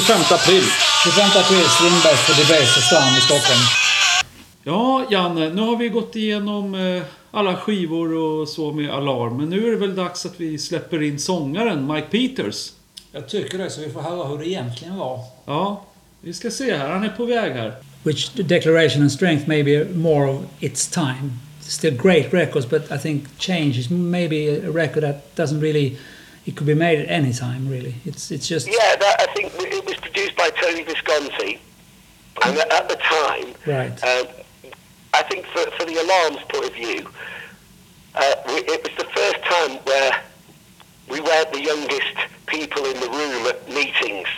25 april. 25 april, Strindbergs på Debaser strand i Stockholm. Ja, Janne. Nu har vi gått igenom eh, alla skivor och så med Alarm. Men nu är det väl dags att vi släpper in sångaren Mike Peters. Jag tycker det, så vi får höra hur det egentligen var. Ja. Vi ska se här, han är på väg här. which the Declaration and Strength may be more of its time. Still great records, but I think Change is maybe a record that doesn't really. It could be made at any time, really. It's it's just Yeah, that, I think it was produced by Tony Visconti, and at the time, right. um, I think for, for the alarm's point of view, uh, we, it was the first time where we weren't the youngest people in the room at meetings.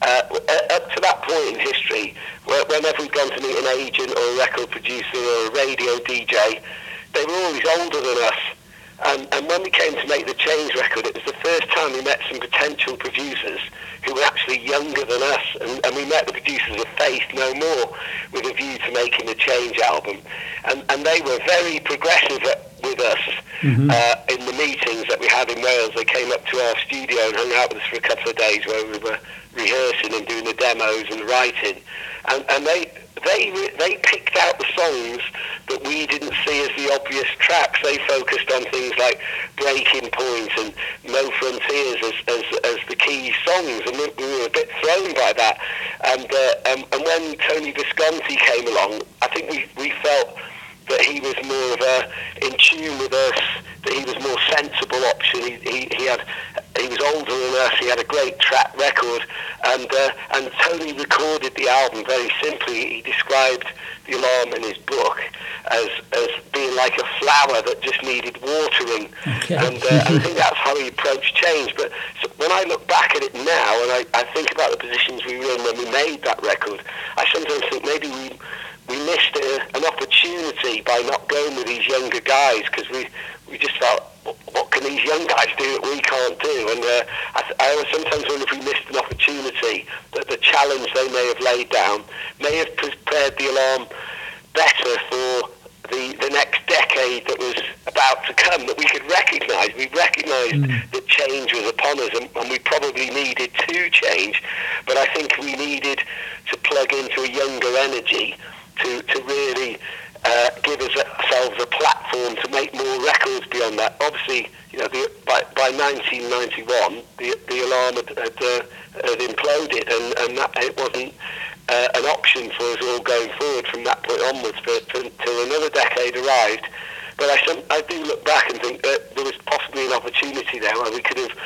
Uh, uh, up to that point in history, whenever we'd gone to meet an agent or a record producer or a radio DJ, they were always older than us. And, and when we came to make the Change record, it was the first time we met some potential producers who were actually younger than us. And, and we met the producers of Faith No More with a view to making the Change album. And, and they were very progressive at, with us uh, in the meetings that we had in Wales. They came up to our studio and hung out with us for a couple of days where we were rehearsing and doing the demos and writing. And, and they they they picked out the songs that we didn't see as the obvious tracks. They focused on things like Breaking Point and No Frontiers as, as, as the key songs, and we, we were a bit thrown by that. And, uh, um, and when Tony Visconti came along, I think we, we felt that he was more of a in tune with us, that he was more sensible option. He, he, he had he was older than us. He had a great track record, and uh, and Tony recorded the album very simply. He described the alarm in his book as as being like a flower that just needed watering, Okay. and uh, I think that's how he approached change. But so when I look back at it now, and I, I think about the positions we were in when we made that record, I sometimes think maybe we we missed a, an opportunity by not going with these younger guys because we we just felt what, can these young guys do that we can't do and uh, I, I always sometimes wonder if we missed an opportunity that the challenge they may have laid down may have prepared the alarm better for the, the next decade that was about to come that we could recognise. We recognised that change was upon us and, and we probably needed to change, but I think we needed to plug into a younger energy to, to really uh, give ourselves a platform to make more records beyond that. Obviously, you know, the, by, by 1991, the, the alarm had, had, uh, had imploded and, and that, it wasn't uh, an option for us all going forward from that point onwards until another decade arrived. But I, I do look back and think that there was possibly an opportunity there where we could have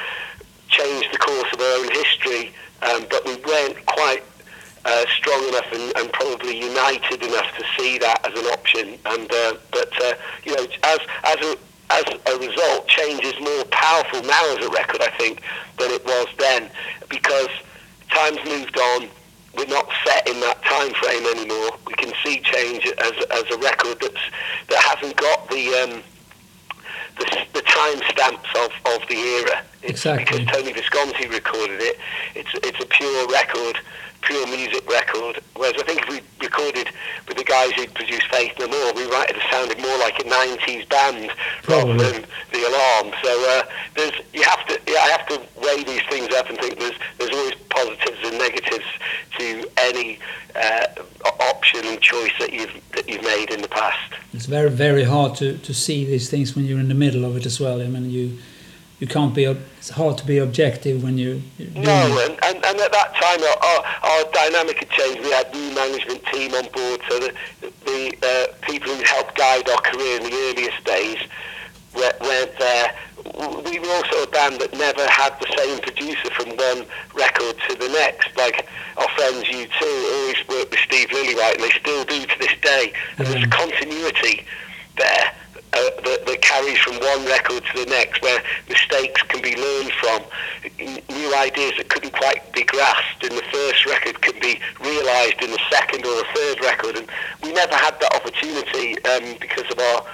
changed the course of our own history, um, but we weren't quite uh, strong enough and, and probably united enough to see that as an option. And uh, but uh, you know, as as a as a result, change is more powerful now as a record, I think, than it was then, because times moved on. We're not set in that time frame anymore. We can see change as as a record that's that hasn't got the um, the, the time stamps of, of the era. It's Exactly. because Tony Visconti recorded it. It's it's a pure record, pure music record. Whereas I think if we recorded with the guys who produced Faith No More, we might have sounded more like a '90s band rather than the Alarm. So uh, there's you have to yeah, I have to weigh these things up and think there's there's always positives and negatives to any uh, option and choice that you've that you've made in the past. It's very very hard to, to see these things when you're in the middle of it as well. I mean, you you can't be. It's hard to be objective when you. No, and, and, and at that time our, our, our dynamic had changed. We had new management team on board, so the, the uh, people who helped guide our career in the earliest days were- weren't there. We were also a band that never had the same producer from one record to the next. Like our friends U2 always worked with Steve Lillywhite, and they still do to this day. And there's a continuity there uh, that, that carries from one record to the next, where mistakes can be learned from. New ideas that couldn't quite be grasped in the first record can be realised in the second or the third record, and we never had that opportunity um, because of our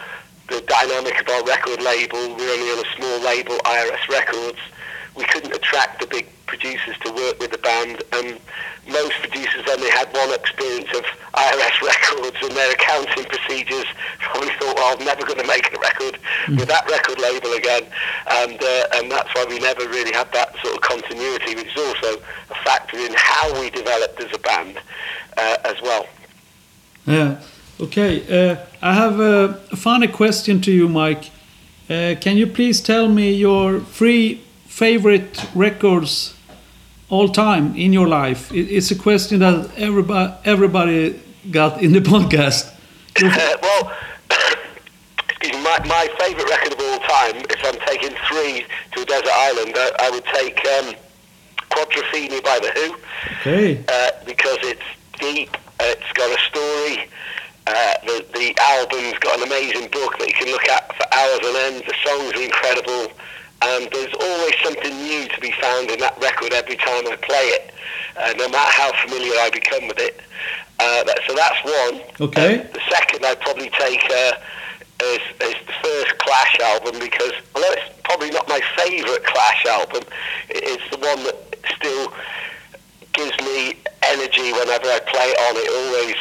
the dynamic of our record label. We're only on a small label, IRS Records. We couldn't attract the big producers to work with the band. Um, most producers only had one experience of IRS Records and their accounting procedures. Probably thought, well, I'm never going to make a record with that record label again. And, uh, and that's why we never really had that sort of continuity, which is also a factor in how we developed as a band uh, as well. Yeah. Okay. Uh, I have a, a funny question to you, Mike. Uh, can you please tell me your three favorite records all time in your life? It's a question that everybody everybody got in the podcast. Well, excuse me, my, my favourite record of all time, if I'm taking three to a desert island, I, I would take um, Quadrophenia by The Who. Okay. uh, because it's deep, it's got a story. Uh, the, the album's got an amazing book that you can look at for hours on end. The songs are incredible, and there's always something new to be found in that record every time I play it, uh, no matter how familiar I become with it. Uh, that, so that's one. Okay. Uh, the second I'd probably take uh, is, is the first Clash album because although it's probably not my favourite Clash album, it's the one that still gives me energy whenever I play it on. It always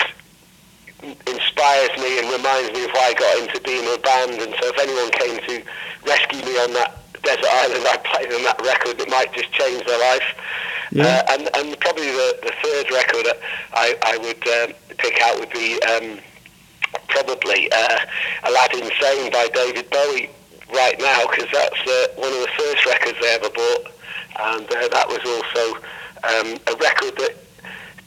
inspires me and reminds me of why I got into being in a band. And so if anyone came to rescue me on that desert island I played on that record, it might just change their life. Yeah. Uh, and, and probably the, the third record I, I would um, pick out would be um, probably uh, Aladdin Sane by David Bowie right now because that's uh, one of the first records I ever bought and uh, that was also um, a record that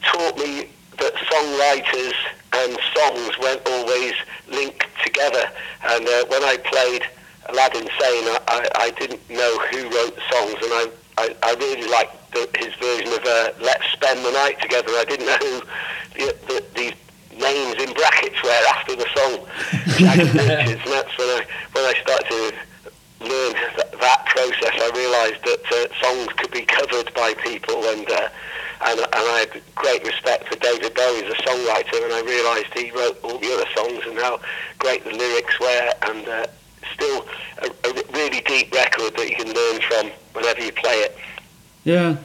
taught me that songwriters and songs weren't always linked together and uh, when I played Aladdin Sane I, I, I didn't know who wrote the songs and I, I, I really liked the, his version of uh, Let's Spend the Night Together I didn't know who the, the, these names in brackets were after the song and that's when I when I started to learn that, that process. I realised that uh, songs could be covered by people, and uh, and and I had great respect for David Bowie as a songwriter, and I realised he wrote all the other songs and how great the lyrics were, and uh, still a, a really deep record that you can learn from whenever you play it. Yeah.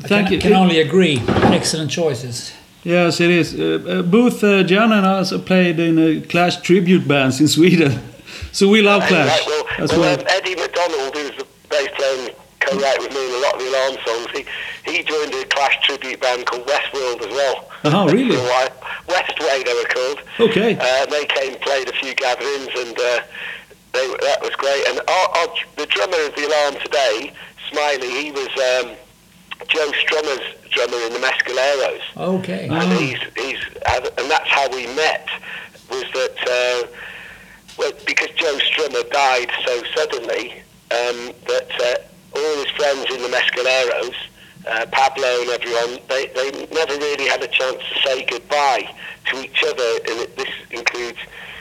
Thank can, you. Can only agree. Excellent choices. Yes, it is. Uh, uh, both uh, Jan and us played in a Clash tribute bands in Sweden, so we love Clash Right, well, as well, well. um, Eddie McDonald, who's the bass player and co-write with me in a lot of the alarm songs, he, he joined a Clash tribute band called Westworld as well. Oh, really? For a. Westway they were called. Okay. Uh, they came, played a few gatherings, and uh, they, that was great. And our, our, the drummer of the alarm today, Smiley, he was um, Joe Strummer's drummer in the Mescaleros Okay. And he's he's and that's how we met was that uh, well, because Joe Strummer died so suddenly um, that uh, all his friends in the Mescaleros, uh, Pablo and everyone, they, they never really had a chance to say goodbye to each other, and this includes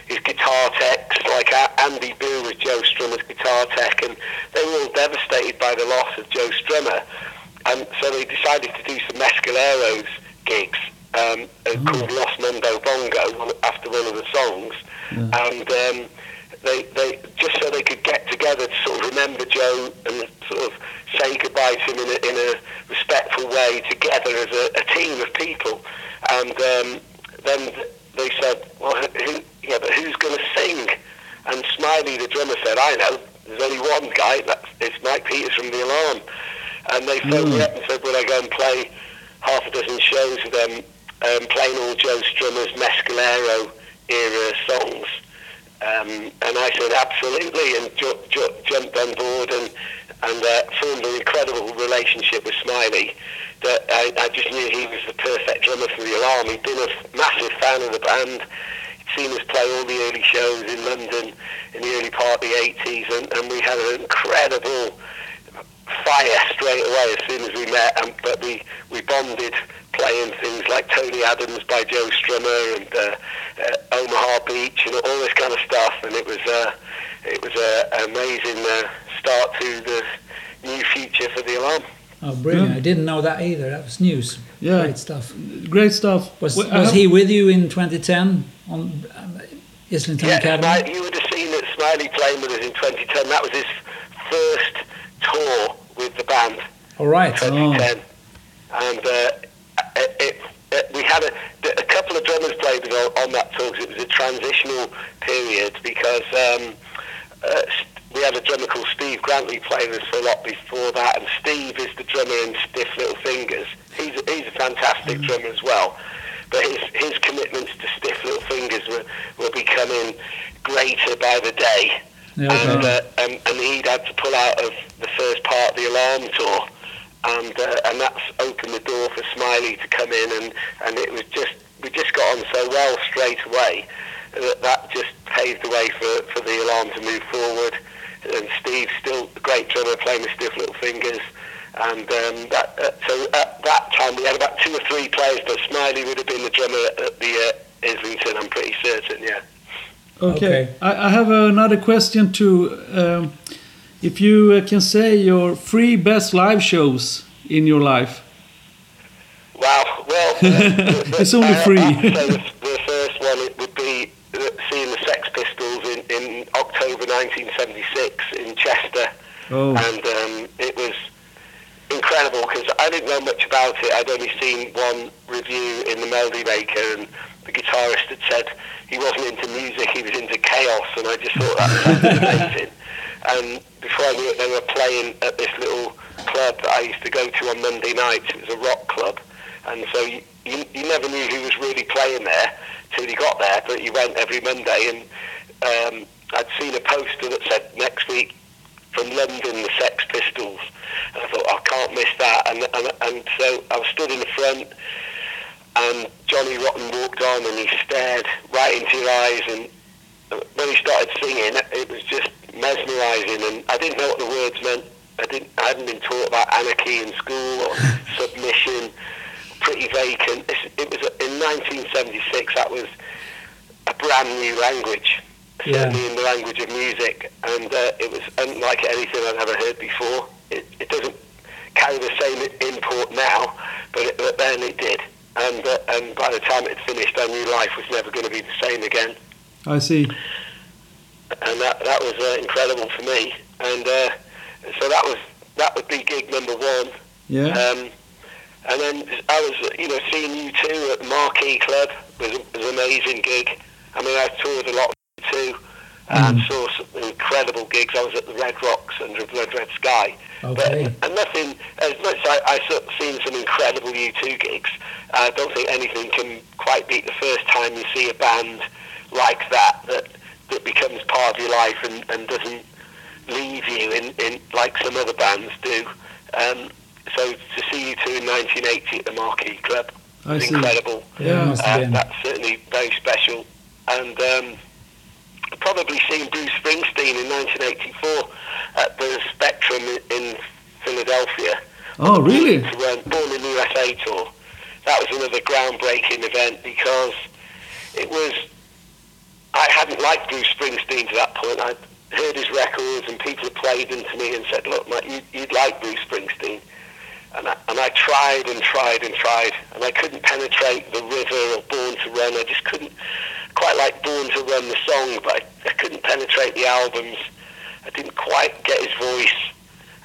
his guitar techs, like Andy Boo was Joe Strummer's guitar tech, and they were all devastated by the loss of Joe Strummer. And so they decided to do some Mescaleros gigs um, uh, called Los Mundo Bongo after one of the songs. And um, they, they just so they could get together to sort of remember Joe and sort of say goodbye to him in a, in a respectful way together as a, a team of people. And um, then they said, well, who, yeah, but who's going to sing? And Smiley, the drummer, said, I know, there's only one guy, that's, it's Mike Peters from The Alarm. And they phoned me up and said, would I go and play half a dozen shows with them, um, playing all Joe Strummer's Mescalero era songs? Um, and I said, absolutely, and ju- ju- jumped on board and, and uh, formed an incredible relationship with Smiley that I, I just knew he was the perfect drummer for The Alarm. He'd been a massive fan of the band. He'd seen us play all the early shows in London in the early part of the 80s, and, and we had an incredible fire straight away as soon as we met. Um, but we, we bonded playing things like Tony Adams by Joe Strummer and uh, uh, Omaha Beach and all this kind of stuff. And it was uh, it was an amazing uh, start to the new future for the alarm. Oh, brilliant. Yeah. I didn't know that either. That was news. Yeah. Great stuff. Great stuff. Was, Well, was he with you in 2010 on um, Islington Yeah, Academy? You would have seen that Smiley playing with us in 2010. That was his first tour with the band. All right. 2010, and uh, it, it, it, we had a, a couple of drummers played with on, on that tour 'cause it was a transitional period because um, uh, we had a drummer called Steve Grantley playing with us a lot before that, and Steve is the drummer in Stiff Little Fingers. He's a, he's a fantastic drummer as well. But his, his commitments to Stiff Little Fingers were, were becoming greater by the day Yeah, and, uh, and, and he'd had to pull out of the first part of the alarm tour and uh, and that's opened the door for Smiley to come in, and and it was just we just got on so well straight away that that just paved the way for for the alarm to move forward. And Steve's still a great drummer, playing with stiff little fingers. And um, that, uh, so at that time we had about two or three players, but Smiley would have been the drummer at, at the uh, Islington. I'm pretty certain, yeah. Okay. Okay. I, I have another question too. Um, if you uh, can say your three best live shows in your life. Wow. Well, uh, the- the- It's only three. I'd the, the first one it would be uh, seeing the Sex Pistols in, in October 1976 in Chester, Oh. and um, it was incredible because I didn't know much about it. I'd only seen one review in the Melody Maker, and the guitarist had said he wasn't into music, he was into chaos, and I just thought that sounded amazing. And before I knew it, they were playing at this little club that I used to go to on Monday nights. It was a rock club, and so you, you, you never knew who was really playing there till you got there, but you went every Monday, and um, I'd seen a poster that said next week from London, the Sex Pistols. And I thought, I can't miss that. And, and, and so I was stood in the front, and Johnny Rotten walked on, and he stared right into your eyes. And uh, when he started singing, it was just mesmerising. And I didn't know what the words meant. I didn't. I hadn't been taught about anarchy in school or submission. Pretty vacant. It was in 1976. That was a brand new language, Yeah. certainly in the language of music, and uh, it was unlike anything I'd ever heard before. It, it doesn't carry the same import now, but, it, but then it did. And uh, and by the time it finished, I knew life was never going to be the same again, I see. and that that was uh, incredible for me. And uh, so that was that would be gig number one. Yeah. Um, and then I was, you know, seeing you two at the Marquee Club was, was an amazing gig. I mean, I toured a lot too and saw some incredible gigs. I was at the Red Rocks under a blood red sky. Okay. But and nothing, as much as I, of seen some incredible U2 gigs, I don't think anything can quite beat the first time you see a band like that that, that becomes part of your life and, and doesn't leave you in, in like some other bands do. Um, so to see U2 in 1980 at the Marquee Club I was see. incredible. Yeah, have Uh, that's certainly very special. And um, probably seen Bruce Springsteen in 1984 at the Spectrum in- Philadelphia. Oh, really? Run um, Born in the USA tour. That was another groundbreaking event because it was. I hadn't liked Bruce Springsteen to that point. I'd heard his records and people had played them to me and said, "Look, you, you'd like Bruce Springsteen." And I, and I tried and tried and tried, and I couldn't penetrate the river or Born to Run. I just couldn't quite like Born to Run the song, but I, I couldn't penetrate the albums. I didn't quite get his voice.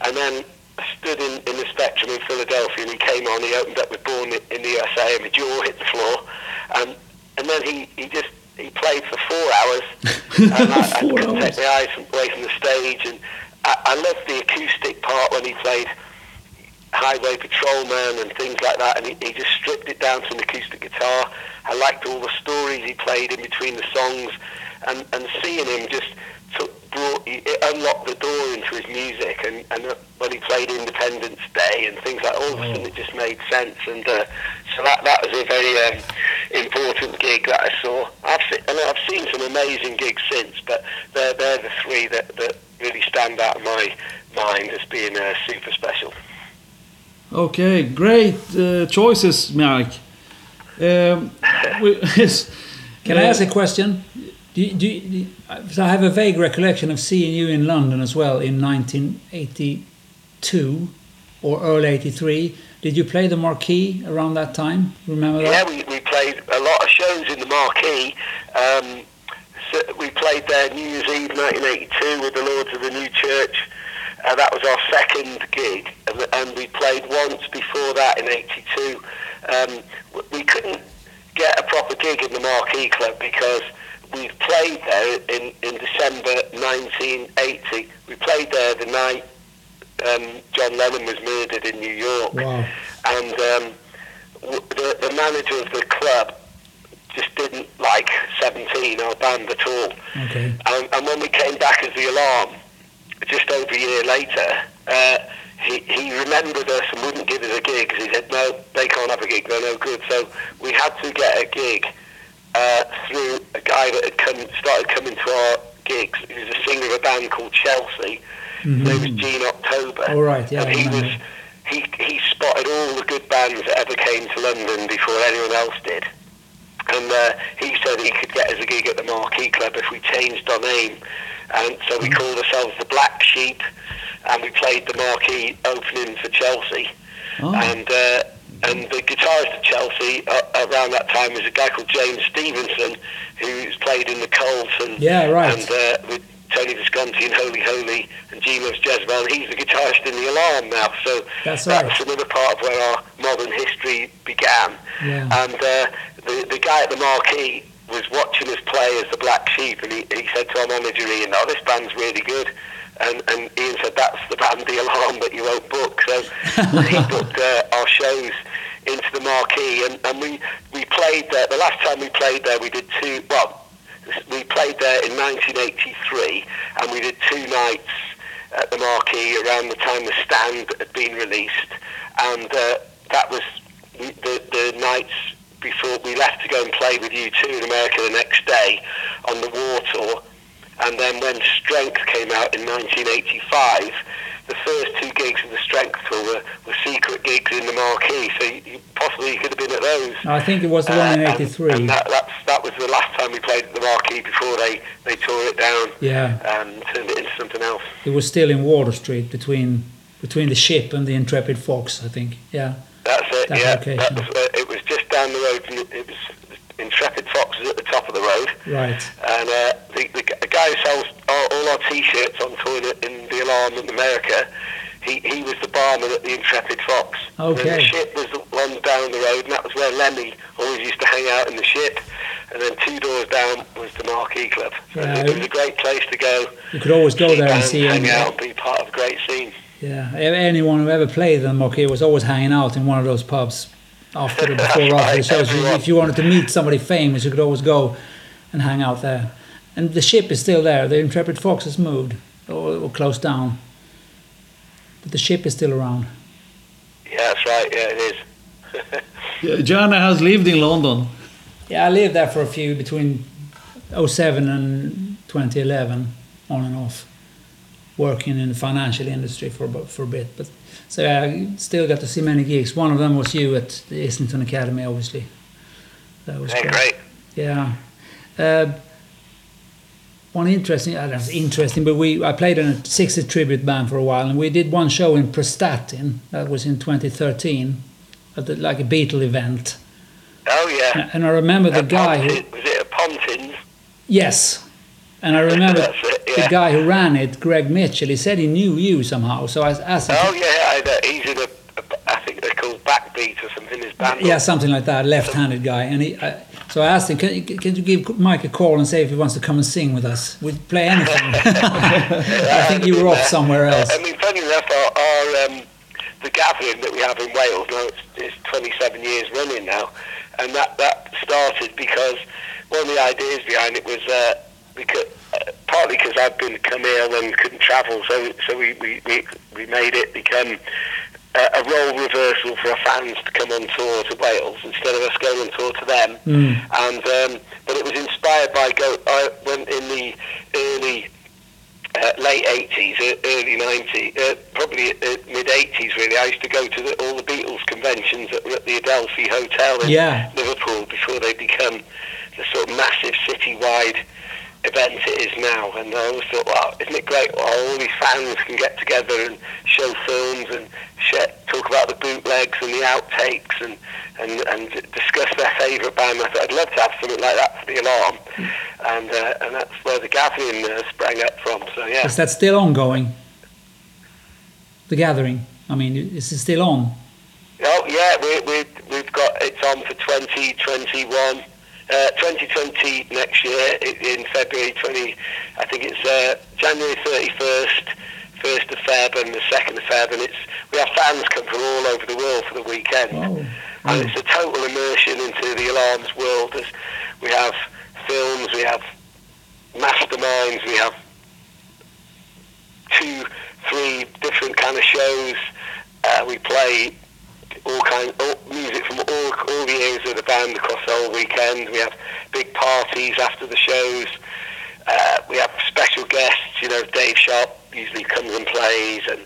And then I stood in, in the Spectrum in Philadelphia, and he came on. He opened up with Born in the USA, and my jaw hit the floor. And and then he, he just he played for four hours, and I, I couldn't hours. take my eyes away from the stage. And I, I loved the acoustic part when he played Highway Patrolman and things like that, and he, he just stripped it down to an acoustic guitar. I liked all the stories he played in between the songs, and, and seeing him just took, brought it unlocked the door into his music. And, and when he played Independence Day and things like, all of a sudden it just made sense. And uh, so that that was a very um, important gig that I saw. I've seen, and I've seen some amazing gigs since, but they're they're the three that, that really stand out in my mind as being uh, super special. Okay, great uh, choices, Mike. Um, we, yes, Can I uh, ask a question? Do you, do you, so I have a vague recollection of seeing you in London as well in 1982 or early 83. Did you play the Marquee around that time? Remember Yeah, that? we, we played a lot of shows in the Marquee. Um, so we played there New Year's Eve 1982 with the Lords of the New Church. Uh, that was our second gig, and, and we played once before that in '82. Um, we couldn't get a proper gig in the Marquee Club because we played there in, in December 1980. We played there the night um, John Lennon was murdered in New York Wow. and um, w- the, the manager of the club just didn't like 17, our band, at all. Okay. And, and when we came back as the Alarm, just over a year later, uh, he, he remembered us and wouldn't give us a gig because he said, no, they can't have a gig, they're no good. So we had to get a gig uh, through a guy that had come, started coming to our gigs. He was a singer of a band called Chelsea. His name was Gene October. All right, yeah, And he was he he spotted all the good bands that ever came to London before anyone else did. And uh, he said he could get us a gig at the Marquee Club if we changed our name. And so we called ourselves the Black Sheep, and we played the Marquee opening for Chelsea. Oh. And uh, and the guitarist at Chelsea uh, around that time was a guy called James Stevenson, who's played in the Cults and Yeah, right. and uh, with Tony Visconti and Holy Holy and G-Loves Jezebel. And he's the guitarist in the Alarm now, so That's right. another part of where our modern history began. Yeah. And uh, the the guy at the Marquee was watching us play as the Black Sheep, and he, he said to our manager Ian, "Oh, this band's really good." And, and Ian said, "That's the band, the Alarm, that you won't book." So he booked uh, our shows into the Marquee, and, and we we played there. The last time we played there, we did two. Well, we played there in 1983, and we did two nights at the Marquee around the time the Stand had been released, and uh, that was the the nights before we left to go and play with you two in America the next day on the War Tour. And then when Strength came out in 1985, the first two gigs of the Strength tour were, were secret gigs in the Marquee, so you, you possibly could have been at those. I think it was the one in Uh, and- '83. And, that, that's, that was the last time we played at the Marquee before they, they tore it down Yeah, and turned it into something else. it was still in Water Street between between the ship and the Intrepid Fox, I think. Yeah, That's it, That yeah. location. That was, it was just down the road, and it was Intrepid Fox was at the top of the road. right. And uh, the, the, the guy who sells all, all our T-shirts on tour in, the Alarm in America, he, he was the barman at the Intrepid Fox. And Okay. the ship was the one down the road, and that was where Lemmy always used to hang out in the ship. And then two doors down was the Marquee Club. So Yeah, it, was a great place to go. You could always go there and see hang him. out, and be part of a great scene. Yeah, anyone who ever played in the Marquee was always hanging out in one of those pubs after the, before or after the shows. You- If you wanted to meet somebody famous, you could always go and hang out there. And the ship is still there. The Intrepid Fox has moved or, or closed down, but the ship is still around. Yeah, that's right. Yeah, it is. Yeah, Jana has lived in London. Yeah, I lived there for a few between 07 and 2011, on and off, working in the financial industry for for a bit. But so I still got to see many gigs. One of them was you at the Islington Academy, obviously. That was Yeah, great. Yeah. Uh, one interesting, uh, that's interesting, but we I played in a 60 tribute band for a while, and we did one show in Prestatyn. That was in 2013, at the, like a Beatle event. Oh, yeah. And I remember the guy who, Was it a Pontins? Yes. And I remember it, the guy who ran it, Greg Mitchell, he said he knew you somehow. So I asked him, Oh, yeah. Uh, he's in a, a, I think they're called Backbeat or something, his band. yeah, something like that, left handed guy. And he, I, so I asked him, can, you- can you give Mike a call and say if he wants to come and sing with us? We'd play anything. I think you were off somewhere else. I mean, funny enough, our, our um, the gathering that we have in Wales now it's, it's 27 years running now, and that that started because one of the ideas behind it was uh, because uh, partly because I'd been become ill and couldn't travel, so so we we, we, we made it become. A role reversal for our fans to come on tour to Wales instead of us going on tour to them, Mm. and um, but it was inspired by go I went in the early uh, late 80s, uh, early 90s, uh, probably uh, mid 80s really. I used to go to the, all the Beatles conventions that were at the Adelphi Hotel in Yeah. Liverpool before they become the sort of massive citywide event it is now. And I always thought, wow, isn't it great? Well, all these fans can get together and show films and share, talk about the bootlegs and the outtakes and, and, and discuss their favourite band. I thought I'd love to have something like that for the Alarm. And, uh, and that's where the gathering uh, sprang up from. So, yeah. Is that still ongoing? The gathering? I mean, is it still on? Oh yeah, we, we, we've got it's on for 2021, uh, 2020 next year in February 20. I think it's uh, January 31st, first of Feb, and the second of Feb, and it's we have fans come from all over the world for the weekend, Oh, and it's a total immersion into the alarms world. As we have films, we have masterminds, we have two three different kind of shows. Uh, we play all kind all music from all all the areas of the band across the whole weekend. We have big parties after the shows. Uh, we have special guests. You know, Dave Sharp usually comes and plays, and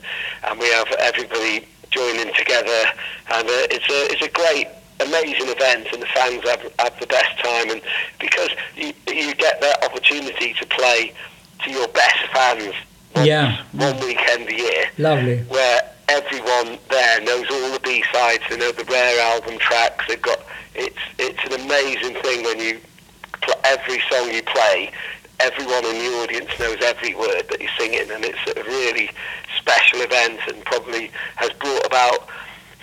and we have everybody joining together, and uh, it's a it's a great amazing event and the fans have, have the best time and because you, you get that opportunity to play to your best fans Yeah. one weekend a year Lovely. where everyone there knows all the B sides, they know the rare album tracks. They've got it's it's an amazing thing when you pl- every song you play, everyone in the audience knows every word that you're singing, and it's a really special event and probably has brought about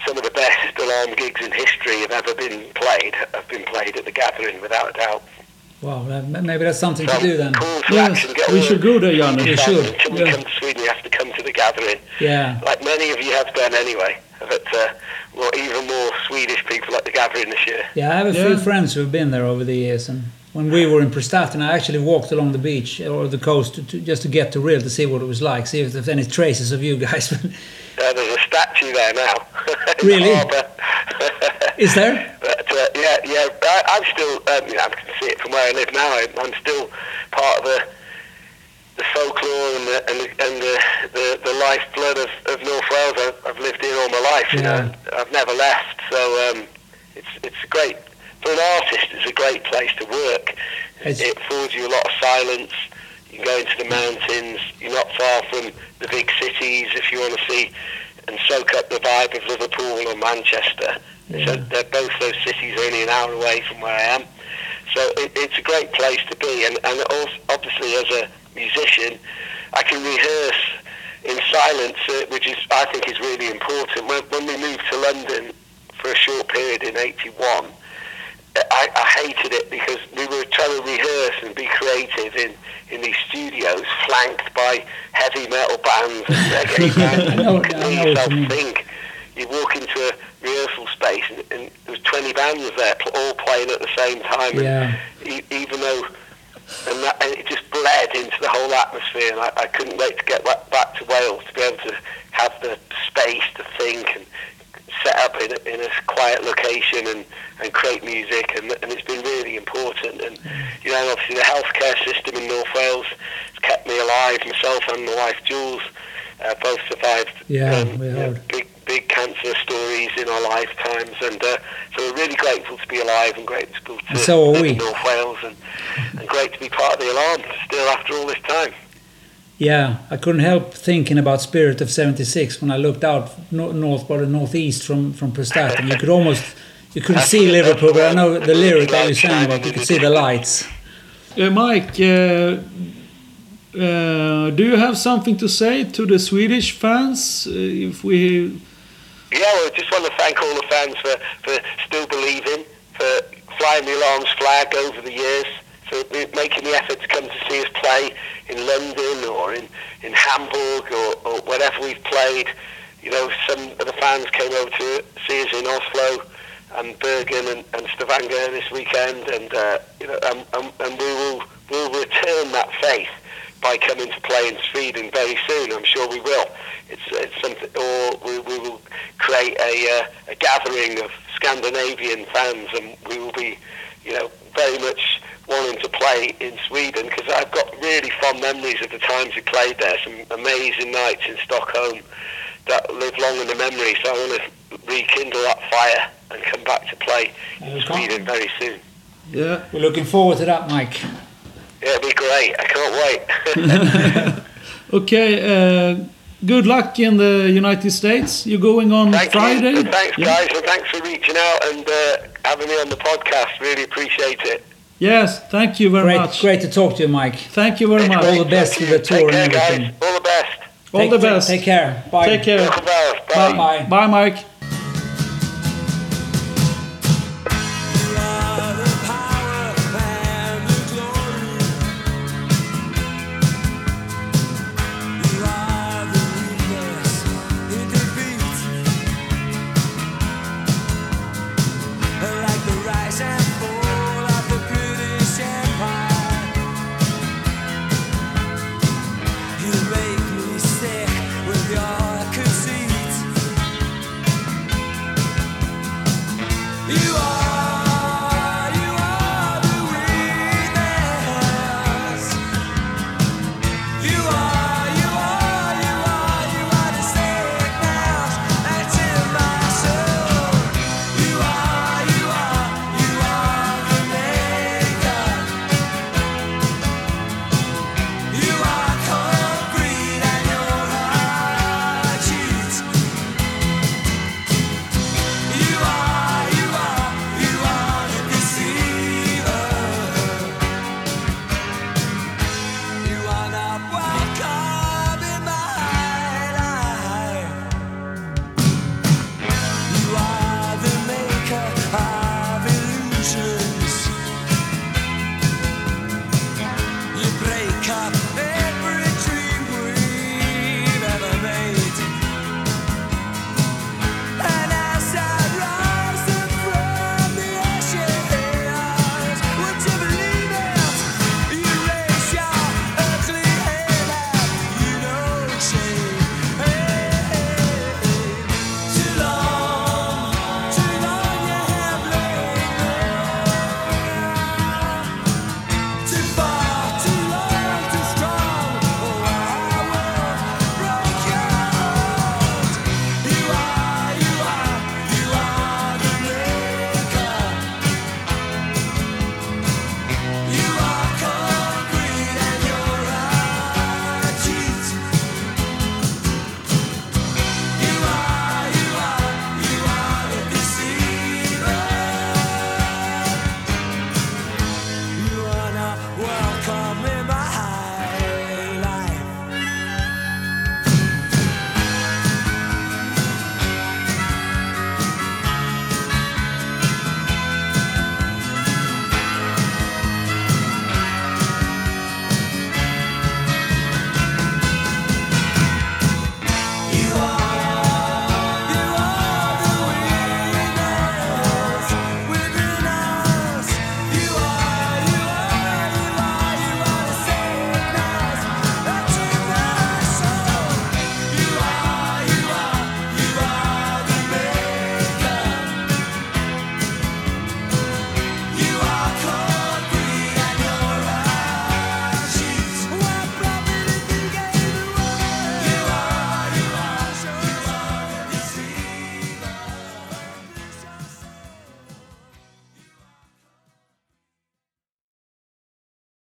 some of the best alarm gigs in history have ever been played. Have been played at the Gathering without a doubt. Wow, maybe that's something to do then. Yes, we should go there, Janne. We should, Until yeah. we come to Sweden, you have to come to the Gathering. Yeah. like many of you have done anyway. But uh, well, even more Swedish people at the gathering this year. Yeah, I have a few friends who've been there over the years, and when we were in Prestatyn, I actually walked along the beach or the coast to, to, just to get to real to see what it was like, see if there's any traces of you guys. Uh, there's a statue there now. Really? The. Is there? But uh, yeah, yeah. I, I'm still. Um, you know, I can see it from where I live now. I, I'm still part of the the folklore and the and the, and the, the, the lifeblood of, of North Wales. I've, I've lived here all my life. You Yeah. know, I've never left. So um, it's it's a great for an artist. It's a great place to work. It's- it affords you a lot of silence. You can go into the mountains. You're not far from the big cities if you want to see and soak up the vibe of Liverpool or Manchester. So they're both those cities are only an hour away from where I am. So it, it's a great place to be, and, and also, obviously as a musician, I can rehearse in silence, uh, which is I think is really important. When, when we moved to London for a short period in '81, I, I hated it because we were trying to rehearse and be creative in, in these studios, flanked by heavy metal bands and reggae bands. Know- you hear yourself think. You walk into a rehearsal space and, and there was 20 bands there, all playing at the same time. Yeah. E- even though, and, that, and it just bled into the whole atmosphere, and I, I couldn't wait to get back, back to Wales to be able to have the space to think and set up in a, in a quiet location and, and create music, and, and it's been really important. And you know, obviously the healthcare system in North Wales has kept me alive. Myself and my wife Jules uh, both survived Yeah, we you know, big big cancer stories in our lifetimes, and uh, so we're really grateful to be alive and grateful to And so are live we. in North Wales, and, and great to be part of the alarm still after all this time. Yeah, I couldn't help thinking about Spirit of 76 when I looked out no, north or northeast from, from Prestatyn. You could almost, you couldn't see Liverpool, but I know the lyric that you sang about, you could see the lights. Uh, Mike, uh, uh, do you have something to say to the Swedish fans? Uh, if we, Yeah, well, I just want to thank all the fans for, for still believing, for flying the alarm's flag over the years, for making the effort to come to see us play in London or in, in Hamburg or, or wherever we've played. You know, some of the fans came over to see us in Oslo and Bergen and, and Stavanger this weekend, and uh, you know, and, and, and we will we'll return that faith by coming to play in Sweden very soon. I'm sure we will. It's, it's something, or we, we will create a, uh, a gathering of Scandinavian fans, and we will be, you know, very much wanting to play in Sweden because I've got really fond memories of the times we played there. Some amazing nights in Stockholm that live long in the memory. So I want to rekindle that fire and come back to play in Sweden very soon. yeah. We're looking forward to that, Mike. Yeah, it'll be great. I can't wait. Okay. Uh, good luck in the United States. You're going on Thank Friday. you. Thanks, Yeah. guys, and thanks for reaching out and uh, having me on the podcast. Really appreciate it. Yes. Thank you very Great, much. great to talk to you, Mike. Thank you very much. All the best Thank with the tour Take and everything. Guys. All the best. All Take- the take- best. Take care. Bye. Take care. Bye. Bye. Bye. Bye, Mike.